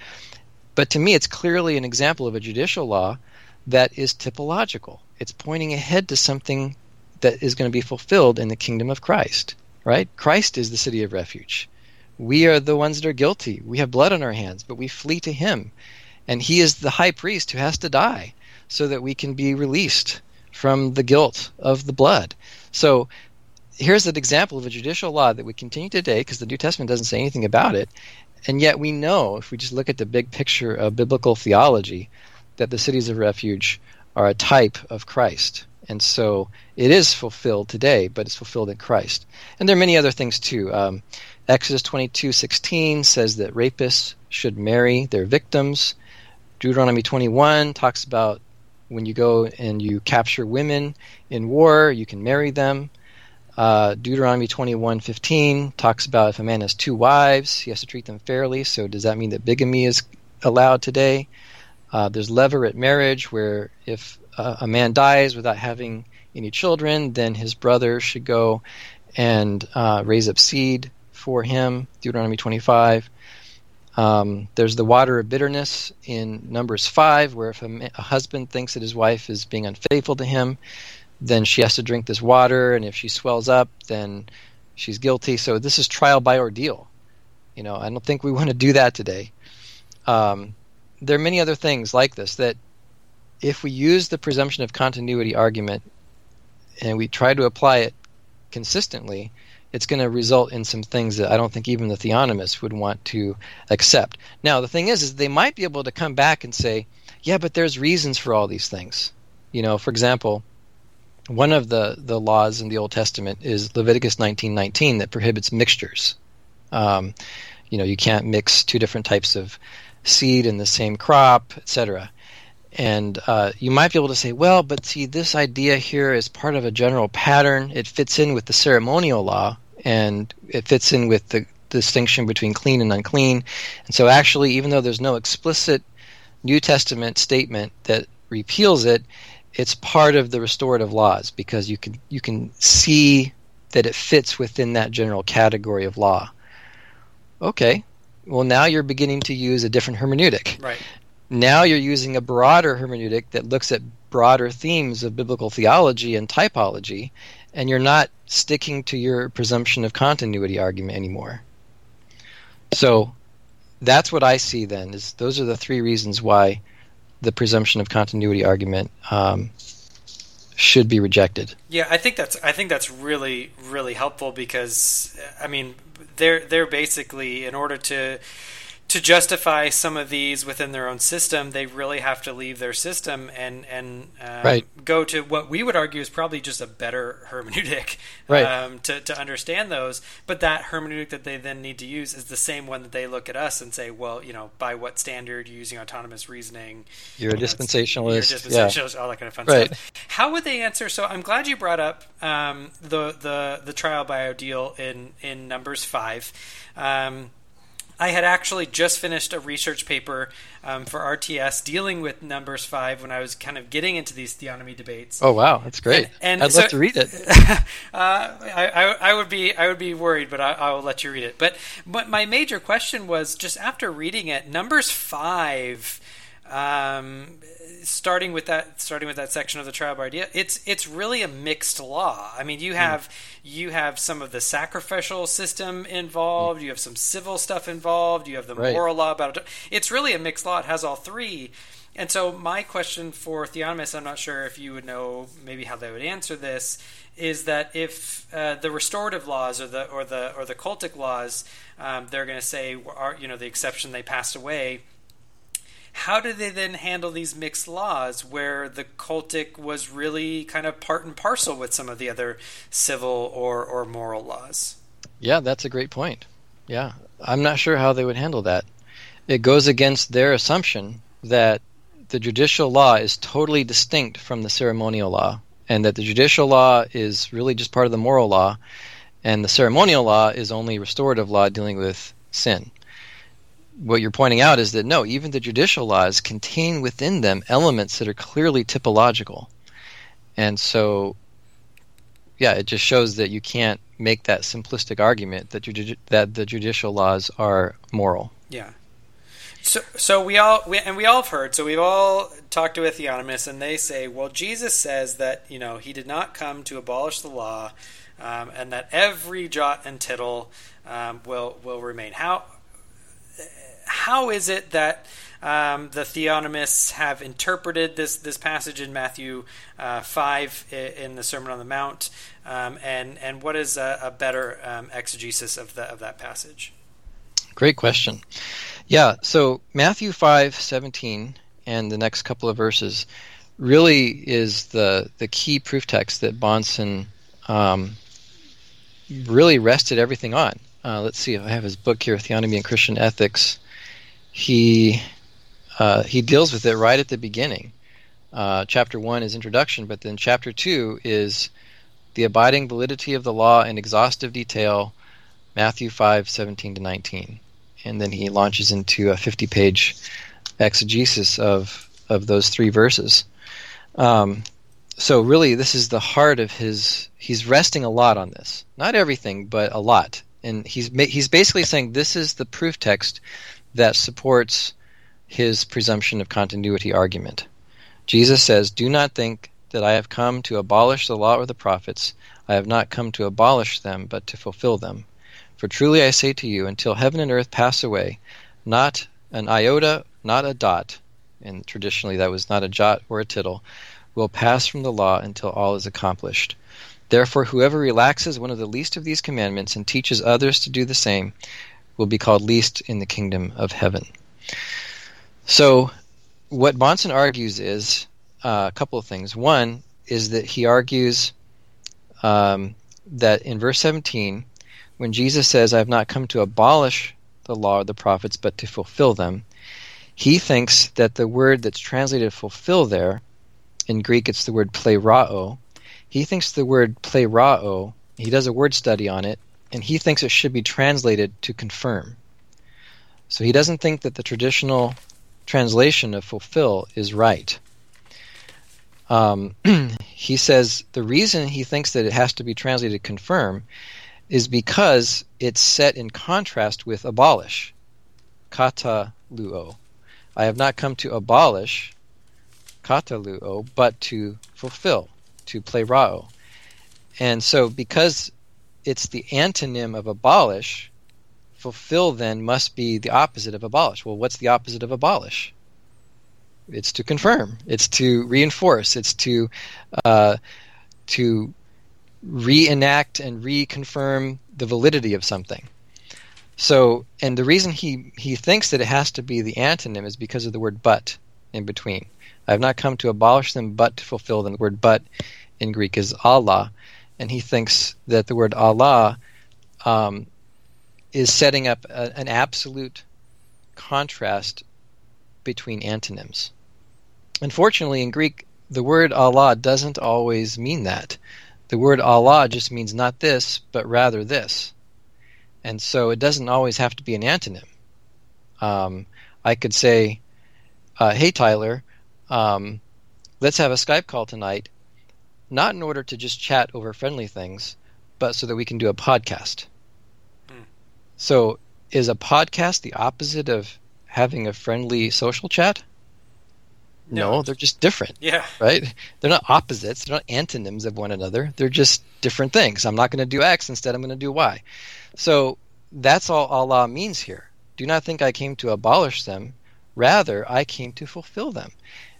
But to me, it's clearly an example of a judicial law that is typological. It's pointing ahead to something that is going to be fulfilled in the kingdom of Christ, right? Christ is the city of refuge. We are the ones that are guilty. We have blood on our hands, but we flee to him. And he is the high priest who has to die so that we can be released from the guilt of the blood. So here's an example of a judicial law that we continue today because the New Testament doesn't say anything about it. And yet we know, if we just look at the big picture of biblical theology, that the cities of refuge are a type of Christ. And so it is fulfilled today, but it's fulfilled in Christ. And there are many other things too. Um, Exodus 22:16 says that rapists should marry their victims. Deuteronomy 21 talks about when you go and you capture women in war, you can marry them. Uh, Deuteronomy 21:15 talks about if a man has two wives, he has to treat them fairly. So does that mean that bigamy is allowed today? Uh, there's levirate marriage, where if uh, a man dies without having any children, then his brother should go and uh, raise up seed for him. Deuteronomy 25. Um, there's the water of bitterness in Numbers 5, where if a, a, husband thinks that his wife is being unfaithful to him, then she has to drink this water, and if she swells up, then she's guilty. So this is trial by ordeal. You know, I don't think we want to do that today. Um, there are many other things like this that, if we use the presumption of continuity argument and we try to apply it consistently, it's going to result in some things that I don't think even the theonomists would want to accept. Now, the thing is, is they might be able to come back and say, yeah, but there's reasons for all these things. You know, for example, one of the, the laws in the Old Testament is Leviticus 19:19 that prohibits mixtures. Um, you know, you can't mix two different types of seed in the same crop, etc. And uh, you might be able to say, well, but see, this idea here is part of a general pattern. It fits in with the ceremonial law, and it fits in with the distinction between clean and unclean. And so, actually, even though there's no explicit New Testament statement that repeals it, it's part of the restorative laws because you can you can see that it fits within that general category of law. Okay, well now you're beginning to use a different hermeneutic. Right. Now you're using a broader hermeneutic that looks at broader themes of biblical theology and typology, and you're not sticking to your presumption of continuity argument anymore. So that's what I see then is those are the three reasons why the presumption of continuity argument um, should be rejected. Yeah, I think that's I think that's really really helpful because I mean they're they're basically in order to to justify some of these within their own system, they really have to leave their system and and um, Right. go to what we would argue is probably just a better hermeneutic Right. um, to to understand those. But that hermeneutic that they then need to use is the same one that they look at us and say, well, you know, by what standard you're using autonomous reasoning? You're a You know, it's- dispensationalist. You're a Yeah. all that kind of fun Right. stuff. How would they answer? So I'm glad you brought up um, the the the trial by ordeal in in Numbers five. Um, I had actually just finished a research paper um, for RTS dealing with Numbers five when I was kind of getting into these theonomy debates. Oh wow, that's great. And- and I'd so- love to read it. uh, I, I, I would be I would be worried, but I, I will let you read it. But but my major question was just after reading it, Numbers five, um, starting with that starting with that section of the trial by idea, it's it's really a mixed law. I mean, you have you have some of the sacrificial system involved, you have some civil stuff involved, you have the Right. moral law about it. It's really a mixed law. It has all three. And so my question for Theonomists, I'm not sure if you would know maybe how they would answer this, is that if uh, the restorative laws or the or the or the cultic laws, um, they're going to say are you know the exception they passed away. How do they then handle these mixed laws where the cultic was really kind of part and parcel with some of the other civil or, or moral laws? Yeah, that's a great point. Yeah, I'm not sure how they would handle that. It goes against their assumption that the judicial law is totally distinct from the ceremonial law, and that the judicial law is really just part of the moral law, and the ceremonial law is only restorative law dealing with sin. What you're pointing out is that no, even the judicial laws contain within them elements that are clearly typological. And so yeah, it just shows that you can't make that simplistic argument that judi- that the judicial laws are moral. Yeah. So, so we all we, and we all have heard. So we've all talked to a theonomist, and they say, well, Jesus says that you know he did not come to abolish the law, um, and that every jot and tittle um, will will remain. How how is it that um, the theonomists have interpreted this this passage in Matthew uh, five in the Sermon on the Mount, um, and and what is a, a better um, exegesis of the of that passage? Great question. Yeah, so Matthew five seventeen and the next couple of verses really is the the key proof text that Bahnsen um, really rested everything on. Uh, let's see if I have his book here, Theonomy and Christian Ethics. He uh, he deals with it right at the beginning. Uh, chapter one is introduction, but then chapter two is the abiding validity of the law in exhaustive detail. Matthew five seventeen to nineteen, and then he launches into a fifty-page exegesis of of those three verses. Um, so really, this is the heart of his. He's resting a lot on this, not everything, but a lot, and he's he's basically saying this is the proof text that supports his presumption of continuity argument. Jesus says, "Do not think that I have come to abolish the law or the prophets. I have not come to abolish them, but to fulfill them. For truly I say to you, until heaven and earth pass away, not an iota, not a dot, and traditionally that was not a jot or a tittle, will pass from the law until all is accomplished. Therefore, whoever relaxes one of the least of these commandments and teaches others to do the same will be called least in the kingdom of heaven. So, what Bahnsen argues is uh, a couple of things. One is that he argues um, that in verse 17, when Jesus says, I have not come to abolish the law or the prophets, but to fulfill them, he thinks that the word that's translated fulfill there, in Greek it's the word plerao, he thinks the word plerao, he does a word study on it, and he thinks it should be translated to confirm. So he doesn't think that the traditional translation of fulfill is right. Um, he says the reason he thinks that it has to be translated confirm is because it's set in contrast with abolish, kata luo. I have not come to abolish, kata luo, but to fulfill, to plerao. And so because it's the antonym of abolish, fulfill then must be the opposite of abolish. Well, what's the opposite of abolish? It's to confirm. It's to reinforce. It's to uh, to reenact and reconfirm the validity of something. So, and the reason he, he thinks that it has to be the antonym is because of the word but in between. I have not come to abolish them, but to fulfill them. The word but in Greek is alla, and he thinks that the word alla um, is setting up a, an absolute contrast between antonyms. Unfortunately, in Greek, the word alla doesn't always mean that. The word alla just means not this, but rather this. And so it doesn't always have to be an antonym. Um, I could say, uh, hey, Tyler, um, let's have a Skype call tonight, not in order to just chat over friendly things, but so that we can do a podcast. So is a podcast the opposite of having a friendly social chat? No, No. they're just different Yeah. right? They're not opposites. They're not antonyms of one another. They're just different things. I'm not going to do X instead. I'm going to do Y. So that's all alla means here. Do not think I came to abolish them. Rather, I came to fulfill them.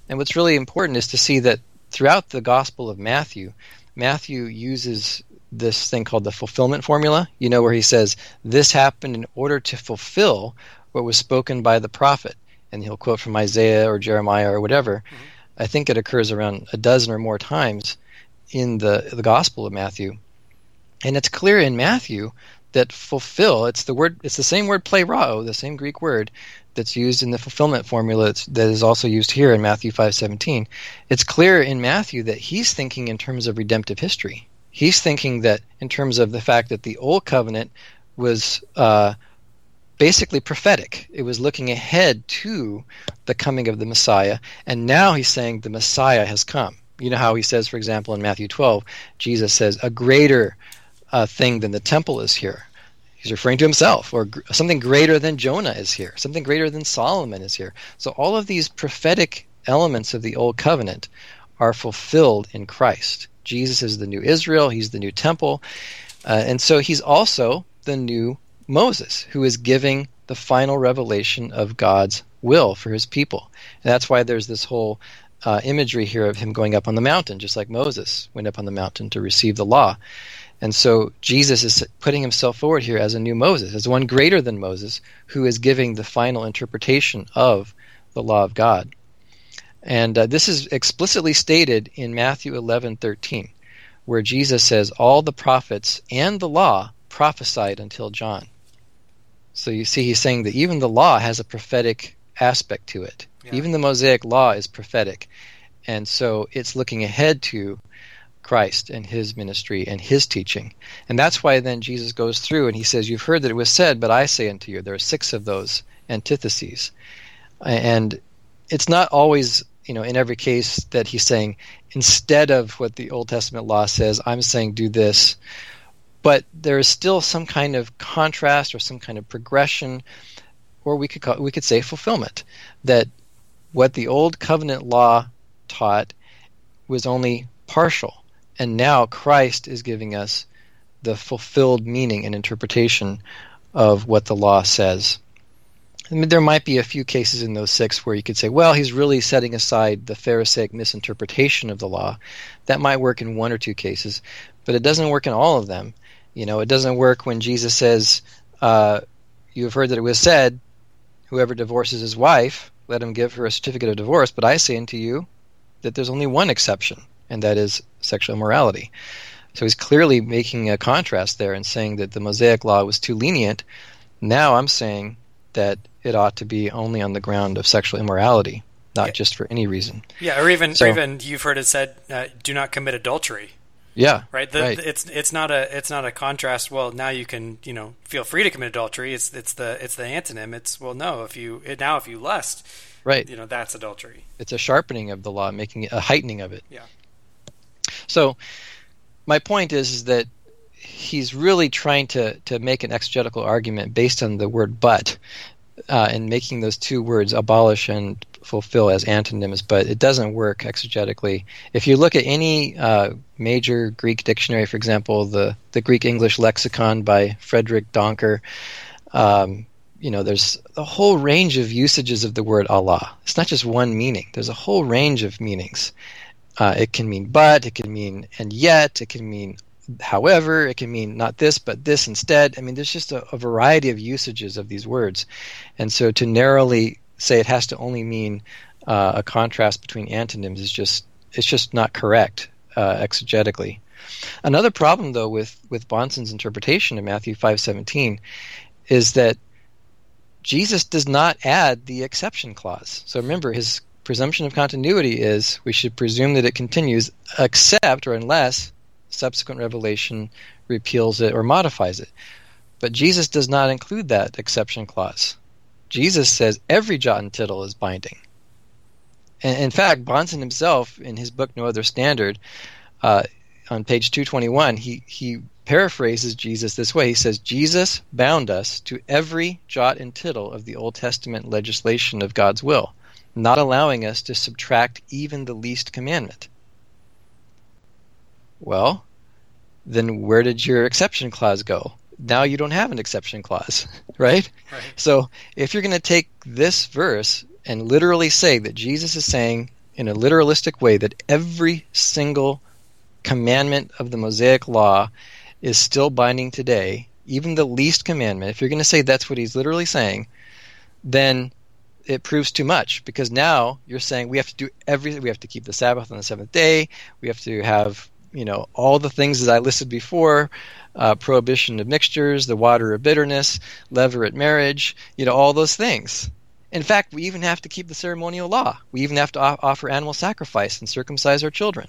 And what's really important is to see that throughout the Gospel of Matthew, Matthew uses this thing called the fulfillment formula. You know, where he says, This happened in order to fulfill what was spoken by the prophet. And he'll quote from Isaiah or Jeremiah or whatever. Mm-hmm. I think it occurs around a dozen or more times in the the Gospel of Matthew, and it's clear in Matthew that fulfill. It's the word. It's the same word plerao, the same Greek word that's used in the fulfillment formula that's, also used here in Matthew five seventeen. It's clear in Matthew that he's thinking in terms of redemptive history. He's thinking that in terms of the fact that the old covenant was uh, basically prophetic. It was looking ahead to the coming of the Messiah, and now he's saying the Messiah has come. You know how he says, for example, in Matthew 12, Jesus says, A greater uh, thing than the temple is here. He's referring to himself, or something greater than Jonah is here, something greater than Solomon is here. So all of these prophetic elements of the Old Covenant are fulfilled in Christ. Jesus is the new Israel, he's the new temple, uh, and so he's also the new Moses, who is giving the final revelation of God's will for his people. And that's why there's this whole uh, imagery here of him going up on the mountain, just like Moses went up on the mountain to receive the law. And so Jesus is putting himself forward here as a new Moses, as one greater than Moses, who is giving the final interpretation of the law of God. And uh, this is explicitly stated in Matthew 11:13, where Jesus says, "All the prophets and the law prophesied until John." So you see, he's saying that even the law has a prophetic aspect to it. Yeah. Even the Mosaic law is prophetic, and so it's looking ahead to Christ and his ministry and his teaching. And that's why then Jesus goes through and he says, You've heard that it was said, but I say unto you. There are six of those antitheses. And it's not always, you know, in every case that he's saying, instead of what the Old Testament law says, I'm saying do this. But there is still some kind of contrast or some kind of progression, or we could call, we could say fulfillment. That what the old covenant law taught was only partial, and now Christ is giving us the fulfilled meaning and interpretation of what the law says. I mean, there might be a few cases in those six where you could say, well, he's really setting aside the Pharisaic misinterpretation of the law. That might work in one or two cases, but it doesn't work in all of them. You know, it doesn't work when Jesus says, uh, "You have heard that it was said, whoever divorces his wife, let him give her a certificate of divorce." But I say unto you that there's only one exception, and that is sexual immorality. So he's clearly making a contrast there and saying that the Mosaic law was too lenient. Now I'm saying that it ought to be only on the ground of sexual immorality, not Yeah. just for any reason. Yeah, or even So- or even you've heard it said, uh, "Do not commit adultery." Yeah, Right? The, right. It's it's not a it's not a contrast. Well, now you can you know feel free to commit adultery. It's it's the it's the antonym. It's well, no. If you it, now if you lust, right. you know that's adultery. It's a sharpening of the law, making it a heightening of it. Yeah. So, my point is, is that he's really trying to, to make an exegetical argument based on the word but uh, and making those two words abolish and fulfill as antonyms, but it doesn't work exegetically. If you look at any uh, major Greek dictionary, for example, the, the Greek English lexicon by Frederick Danker, um, you know, there's a whole range of usages of the word alla. It's not just one meaning, there's a whole range of meanings. Uh, it can mean but, it can mean and yet, it can mean however, it can mean not this but this instead. I mean, there's just a, a variety of usages of these words. And so to narrowly say it has to only mean uh, a contrast between antonyms is just it's just not correct uh, exegetically. Another problem, though, with with Bahnsen's interpretation of Matthew five seventeen is that Jesus does not add the exception clause. So remember, his presumption of continuity is we should presume that it continues except or unless subsequent revelation repeals it or modifies it. But Jesus does not include that exception clause. Jesus says every jot and tittle is binding. And in fact, Bahnsen himself, in his book No Other Standard, uh, on page 221, he, he paraphrases Jesus this way. He says, Jesus bound us to every jot and tittle of the Old Testament legislation of God's will, not allowing us to subtract even the least commandment. Well, then where did your exception clause go? Now you don't have an exception clause, right? Right. So if you're going to take this verse and literally say that Jesus is saying in a literalistic way that every single commandment of the Mosaic law is still binding today, even the least commandment, if you're going to say that's what he's literally saying, then it proves too much because now you're saying we have to do everything. We have to keep the Sabbath on the seventh day. We have to have you know all the things that I listed before, uh, prohibition of mixtures, the water of bitterness, levirate marriage, you know all those things. In fact, we even have to keep the ceremonial law. We even have to o- offer animal sacrifice and circumcise our children,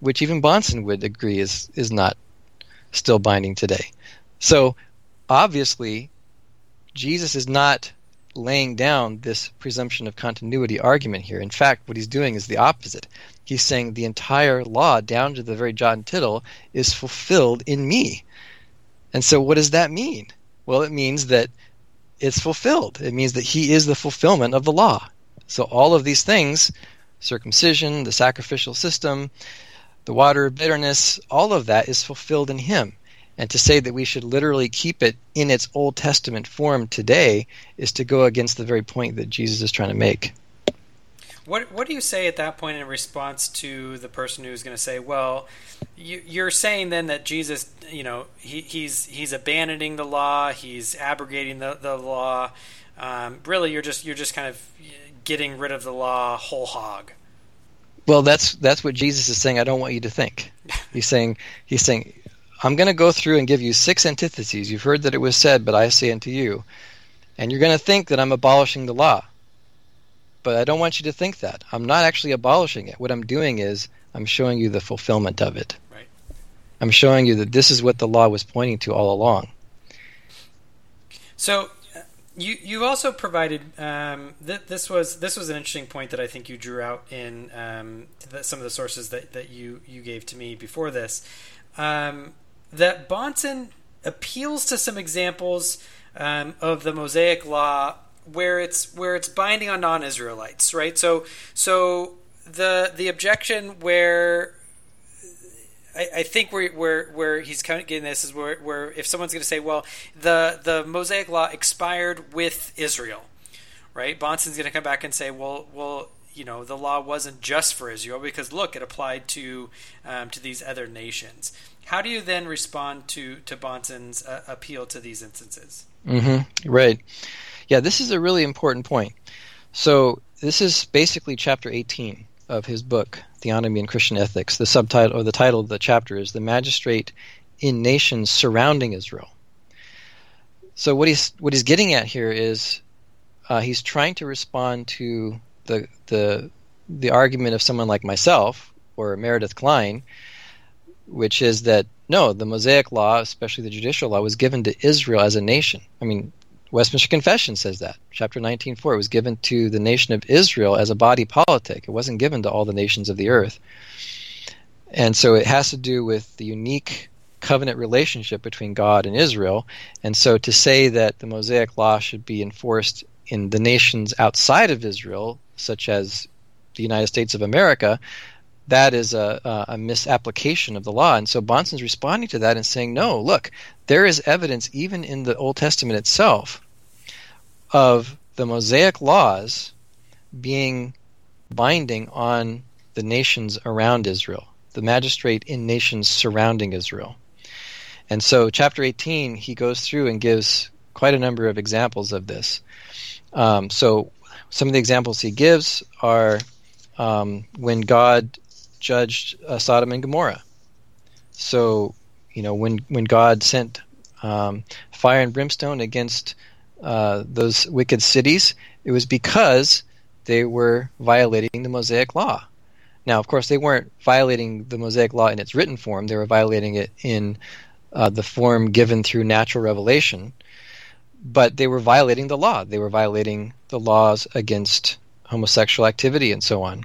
which even Bahnsen would agree is is not still binding today. So obviously, Jesus is not laying down this presumption of continuity argument here. In fact, what he's doing is the opposite. He's saying the entire law, down to the very jot and tittle, is fulfilled in me. And so, what does that mean? Well, it means that it's fulfilled. It means that he is the fulfillment of the law. So, all of these things circumcision, the sacrificial system, the water of bitterness, all of that is fulfilled in him. And to say that we should literally keep it in its Old Testament form today is to go against the very point that Jesus is trying to make. What What do you say at that point in response to the person who's going to say, "Well, you, you're saying then that Jesus, you know, he, he's he's abandoning the law, he's abrogating the the law. Um, really, you're just you're just kind of getting rid of the law whole hog." Well, that's that's what Jesus is saying. I don't want you to think. He's saying he's saying I'm going to go through and give you six antitheses. You've heard that it was said, but I say unto you, and you're going to think that I'm abolishing the law. But I don't want you to think that. I'm not actually abolishing it. What I'm doing is I'm showing you the fulfillment of it. Right. I'm showing you that this is what the law was pointing to all along. So uh, you you also provided um, th- this was this was an interesting point that I think you drew out in um, the, some of the sources that, that you you gave to me before this um, that Bahnsen appeals to some examples um, of the Mosaic Law where it's where it's binding on non-Israelites, right? So so the the objection where I, I think where, where where he's kind of getting this is where, where if someone's going to say, well, the the Mosaic Law expired with Israel, right? Bahnsen's going to come back and say, well, well, you know, the law wasn't just for Israel because look, it applied to um, to these other nations. How do you then respond to to Bahnsen's uh, appeal to these instances? Mm-hmm. Right. Yeah, this is a really important point. So this is basically chapter 18 of his book, Theonomy and Christian Ethics. The subtitle or the title of the chapter is "The Magistrate in Nations Surrounding Israel." So what he's what he's getting at here is uh, he's trying to respond to the the the argument of someone like myself or Meredith Kline, which is that no, the Mosaic Law, especially the judicial law, was given to Israel as a nation. I mean, Westminster Confession says that. Chapter 19.4 it was given to the nation of Israel as a body politic. It wasn't given to all the nations of the earth. And so it has to do with the unique covenant relationship between God and Israel. And so to say that the Mosaic Law should be enforced in the nations outside of Israel, such as the United States of America, that is a, a, misapplication of the law. And so Bahnsen's responding to that and saying, no, look, there is evidence even in the Old Testament itself of the Mosaic laws being binding on the the nations around Israel, the magistrate in nations surrounding Israel. And so, chapter 18, he goes through and gives quite a number of examples of this. Um, so, some of the examples he gives are um, when God judged uh, Sodom and Gomorrah. So, you know, when when God sent um, fire and brimstone against uh, those wicked cities, it was because they were violating the Mosaic law. Now, of course, they weren't violating the Mosaic law in its written form; they were violating it in uh, the form given through natural revelation. But they were violating the law. They were violating the laws against homosexual activity and so on.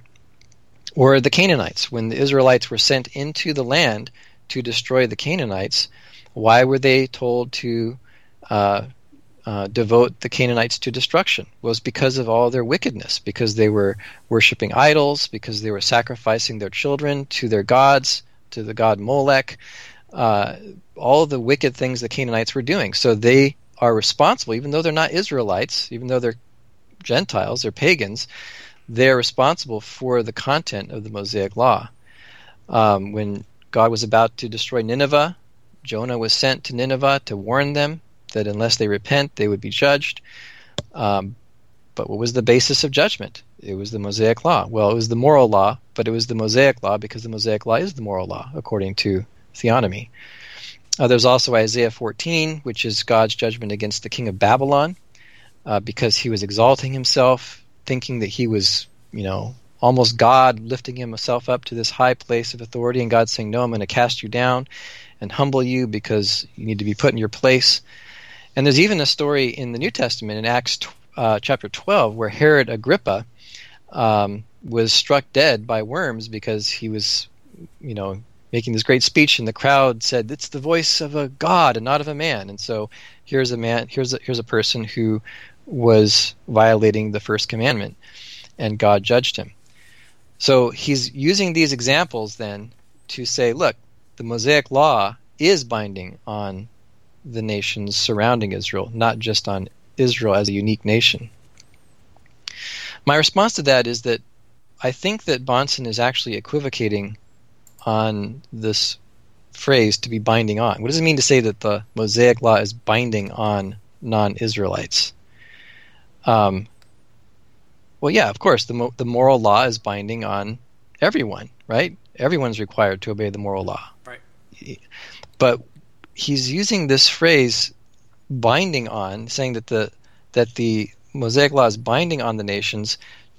Or the Canaanites, when the Israelites were sent into the land to destroy the Canaanites, why were they told to uh, uh, devote the Canaanites to destruction? Was because of all their wickedness, because they were worshiping idols, because they were sacrificing their children to their gods, to the god Molech, uh, all the wicked things the Canaanites were doing. So they are responsible, even though they're not Israelites, even though they're Gentiles, they're pagans, they're responsible for the content of the Mosaic law. Um, when God was about to destroy Nineveh, Jonah was sent to Nineveh to warn them that unless they repent, they would be judged. Um, but what was the basis of judgment? It was the Mosaic law. Well, it was the moral law, but it was the Mosaic law because the Mosaic law is the moral law, according to theonomy. Uh, there's also Isaiah 14, which is God's judgment against the king of Babylon uh, because he was exalting himself, thinking that he was, you know, almost God, lifting himself up to this high place of authority, and God saying, No, I'm going to cast you down and humble you because you need to be put in your place. And there's even a story in the New Testament in Acts uh, chapter 12 where Herod Agrippa um, was struck dead by worms because he was, you know, making this great speech, and the crowd said, "It's the voice of a god and not of a man." And so here's a man, here's a, here's a person who was violating the first commandment, and God judged him. So he's using these examples then to say, look, the Mosaic law is binding on the nations surrounding Israel, not just on Israel as a unique nation. My response to that is that I think that Bahnsen is actually equivocating on this phrase to be binding on. What does it mean to say that the Mosaic law is binding on non Israelites? Um, well, yeah, of course, the, mo- the moral law is binding on everyone, right? Everyone's required to obey the moral law. Right. But he's using this phrase binding on, saying that the that the Mosaic law is binding on the nations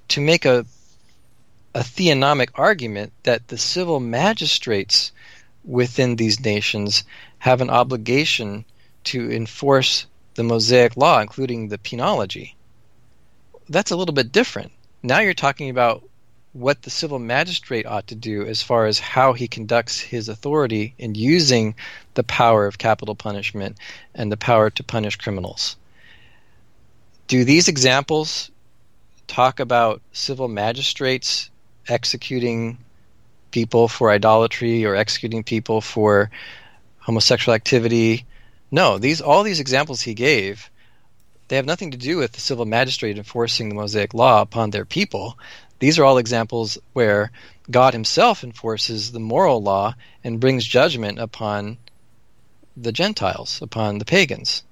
to make a a theonomic argument that the civil magistrates within these nations have an obligation to enforce the Mosaic law, including the penology. That's a little bit different. Now you're talking about what the civil magistrate ought to do as far as how he conducts his authority in using the power of capital punishment and the power to punish criminals. Do these examples talk about civil magistrates executing people for idolatry or executing people for homosexual activity? No, these all these examples he gave they have nothing to do with the civil magistrate enforcing the Mosaic law upon their people. These are all examples where God himself enforces the moral law and brings judgment upon the Gentiles, upon the pagans.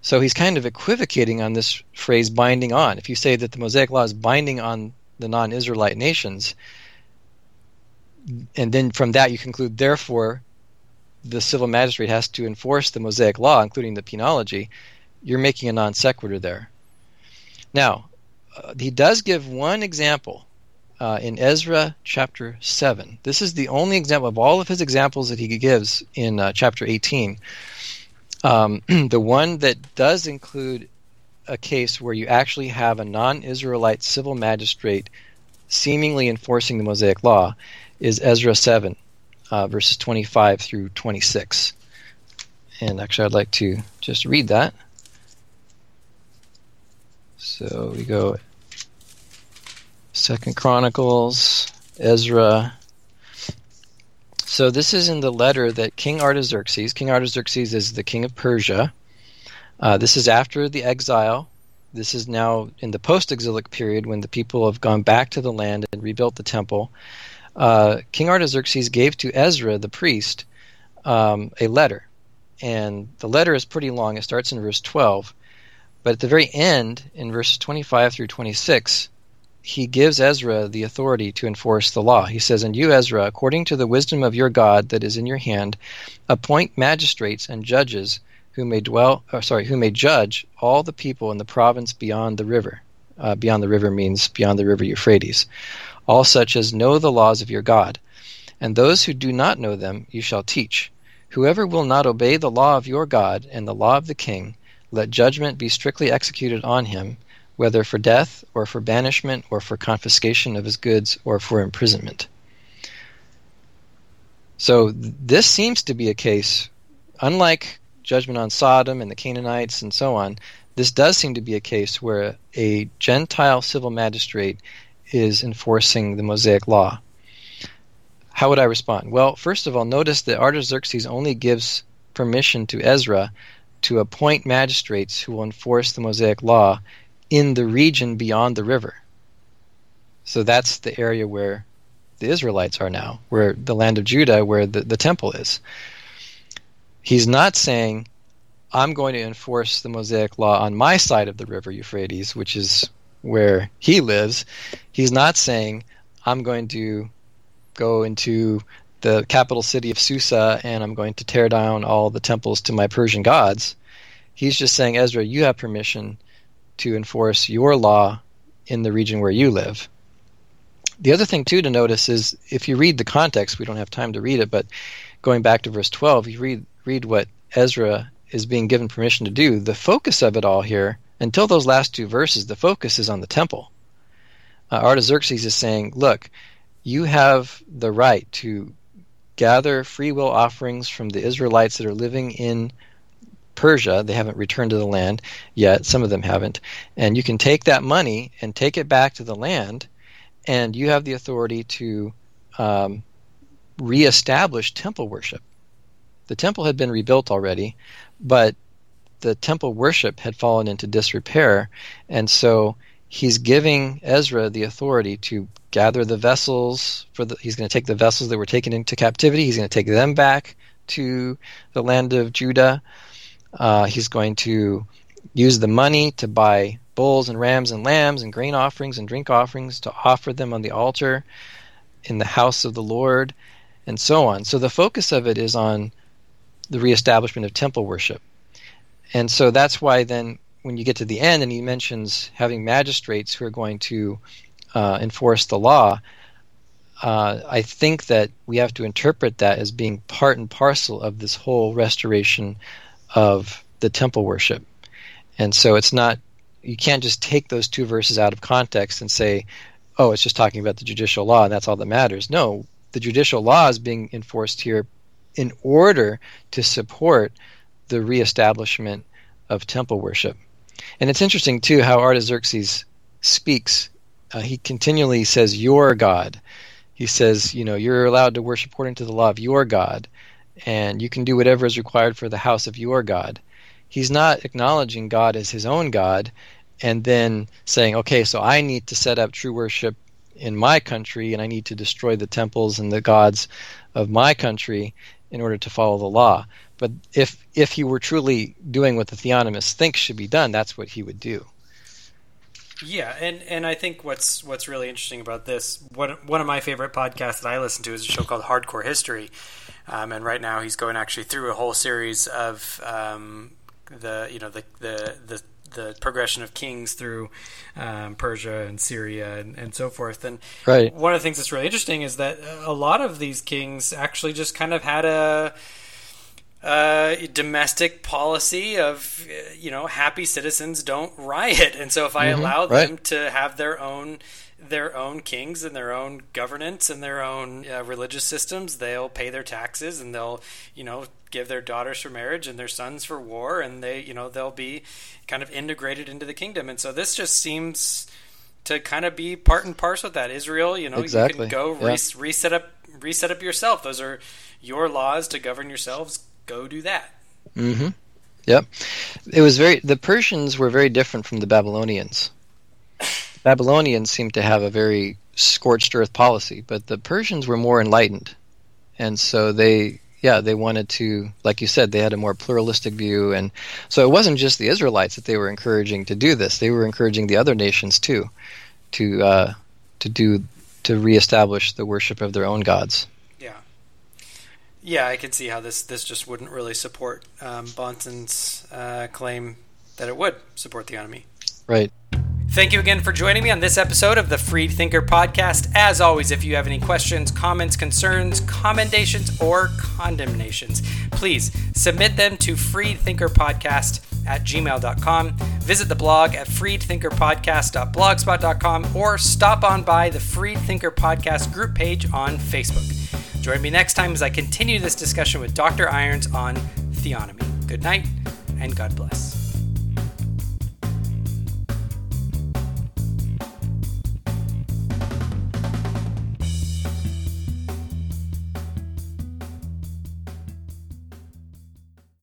So he's kind of equivocating on this phrase binding on. If you say that the Mosaic law is binding on the non Israelite nations, and then from that you conclude, therefore, the civil magistrate has to enforce the Mosaic law, including the penology, you're making a non sequitur there. Now, uh, he does give one example uh, in Ezra chapter 7. This is the only example of all of his examples that he gives in uh, chapter 18. Um, the one that does include a case where you actually have a non Israelite civil magistrate seemingly enforcing the Mosaic law is Ezra 7, uh, verses 25 through 26. And actually, I'd like to just read that. So we go Second Chronicles, Ezra. So this is in the letter that King Artaxerxes. King Artaxerxes is the king of Persia. Uh, this is after the exile This is now in the post exilic period when the people have gone back to the land and rebuilt the temple. Uh, King Artaxerxes gave to Ezra the priest um, a letter. And the letter is pretty long. It starts in verse 12. But at the very end, in verses 25 through 26, he gives Ezra the authority to enforce the law. He says, And you, Ezra, according to the wisdom of your God that is in your hand, appoint magistrates and judges who may dwell, or sorry, who may judge all the people in the province beyond the river. Uh, beyond the river means beyond the river Euphrates. All such as know the laws of your God. And those who do not know them you shall teach. Whoever will not obey the law of your God and the law of the king, let judgment be strictly executed on him, whether for death, or for banishment, or for confiscation of his goods, or for imprisonment. So this seems to be a case, unlike judgment on Sodom and the Canaanites and so on, this does seem to be a case where a Gentile civil magistrate is enforcing the Mosaic law. How would I respond? Well, first of all, notice that Artaxerxes only gives permission to Ezra to appoint magistrates who will enforce the Mosaic law in the region beyond the river. So that's the area where the Israelites are now, where the land of Judah, where the, the temple is. He's not saying, I'm going to enforce the Mosaic law on my side of the river Euphrates, which is where he lives. He's not saying, I'm going to go into the capital city of Susa and I'm going to tear down all the temples to my Persian gods. He's just saying, Ezra, you have permission to enforce your law in the region where you live. The other thing, too, to notice is if you read the context, we don't have time to read it, but going back to verse 12, you read, read what Ezra is being given permission to do. The focus of it all here, until those last two verses, the focus is on the temple. Uh, Artaxerxes is saying, look, you have the right to gather free will offerings from the Israelites that are living in Persia. They haven't returned to the land yet. Some of them haven't. And you can take that money and take it back to the land, and you have the authority to um, reestablish temple worship. The temple had been rebuilt already, but the temple worship had fallen into disrepair, and so he's giving Ezra the authority to gather the vessels for the he's going to take the vessels that were taken into captivity he's going to take them back to the land of Judah. Uh, he's going to use the money to buy bulls and rams and lambs and grain offerings and drink offerings to offer them on the altar in the house of the Lord and so on. So the focus of it is on the reestablishment of temple worship. And so that's why then when you get to the end and he mentions having magistrates who are going to uh, enforce the law, uh, I think that we have to interpret that as being part and parcel of this whole restoration of the temple worship. And so it's not, you can't just take those two verses out of context and say, oh, it's just talking about the judicial law and that's all that matters. No, the judicial law is being enforced here in order to support the reestablishment of temple worship. And it's interesting too how Artaxerxes speaks. Uh, he continually says "your God." He says, you know, you're allowed to worship according to the law of your God, and you can do whatever is required for the house of your God. He's not acknowledging God as his own God, and then saying, okay, so I need to set up true worship in my country, and I need to destroy the temples and the gods of my country in order to follow the law. But if if he were truly doing what the theonomists think should be done, that's what he would do. Yeah, and, and I think what's what's really interesting about this one one of my favorite podcasts that I listen to is a show called Hardcore History, um, and right now he's going actually through a whole series of um, the you know the the the the progression of kings through um, Persia and Syria and, and so forth. And right. one of the things that's really interesting is that a lot of these kings actually just kind of had a uh, domestic policy of you know happy citizens don't riot, and so if I Mhm, allow right. them to have their own their own kings and their own governance and their own uh, religious systems, they'll pay their taxes and they'll you know give their daughters for marriage and their sons for war, and they you know they'll be kind of integrated into the kingdom, and so this just seems to kind of be part and parcel with that. Israel, you know, you Exactly, can go yeah. res- reset up reset up yourself. Those are your laws to govern yourselves. Go do that. Mm hmm Yep. It was very the Persians were very different from the Babylonians. The Babylonians seemed to have a very scorched earth policy, but the Persians were more enlightened. And so they yeah, they wanted to like you said, they had a more pluralistic view and so it wasn't just the Israelites that they were encouraging to do this. They were encouraging the other nations too to uh, to do to reestablish the worship of their own gods. Yeah. I can see how this this just wouldn't really support um, Bahnsen's uh, claim that it would support theonomy. Right. Thank you again for joining me on this episode of the Freed Thinker podcast. As always, if you have any questions, comments, concerns, commendations, or condemnations, please submit them to freedthinkerpodcast at gmail.com. Visit the blog at freedthinkerpodcast.blogspot.com or stop on by the Freed Thinker Podcast group page on Facebook. Join me next time as I continue this discussion with Dr. Irons on theonomy. Good night and God bless.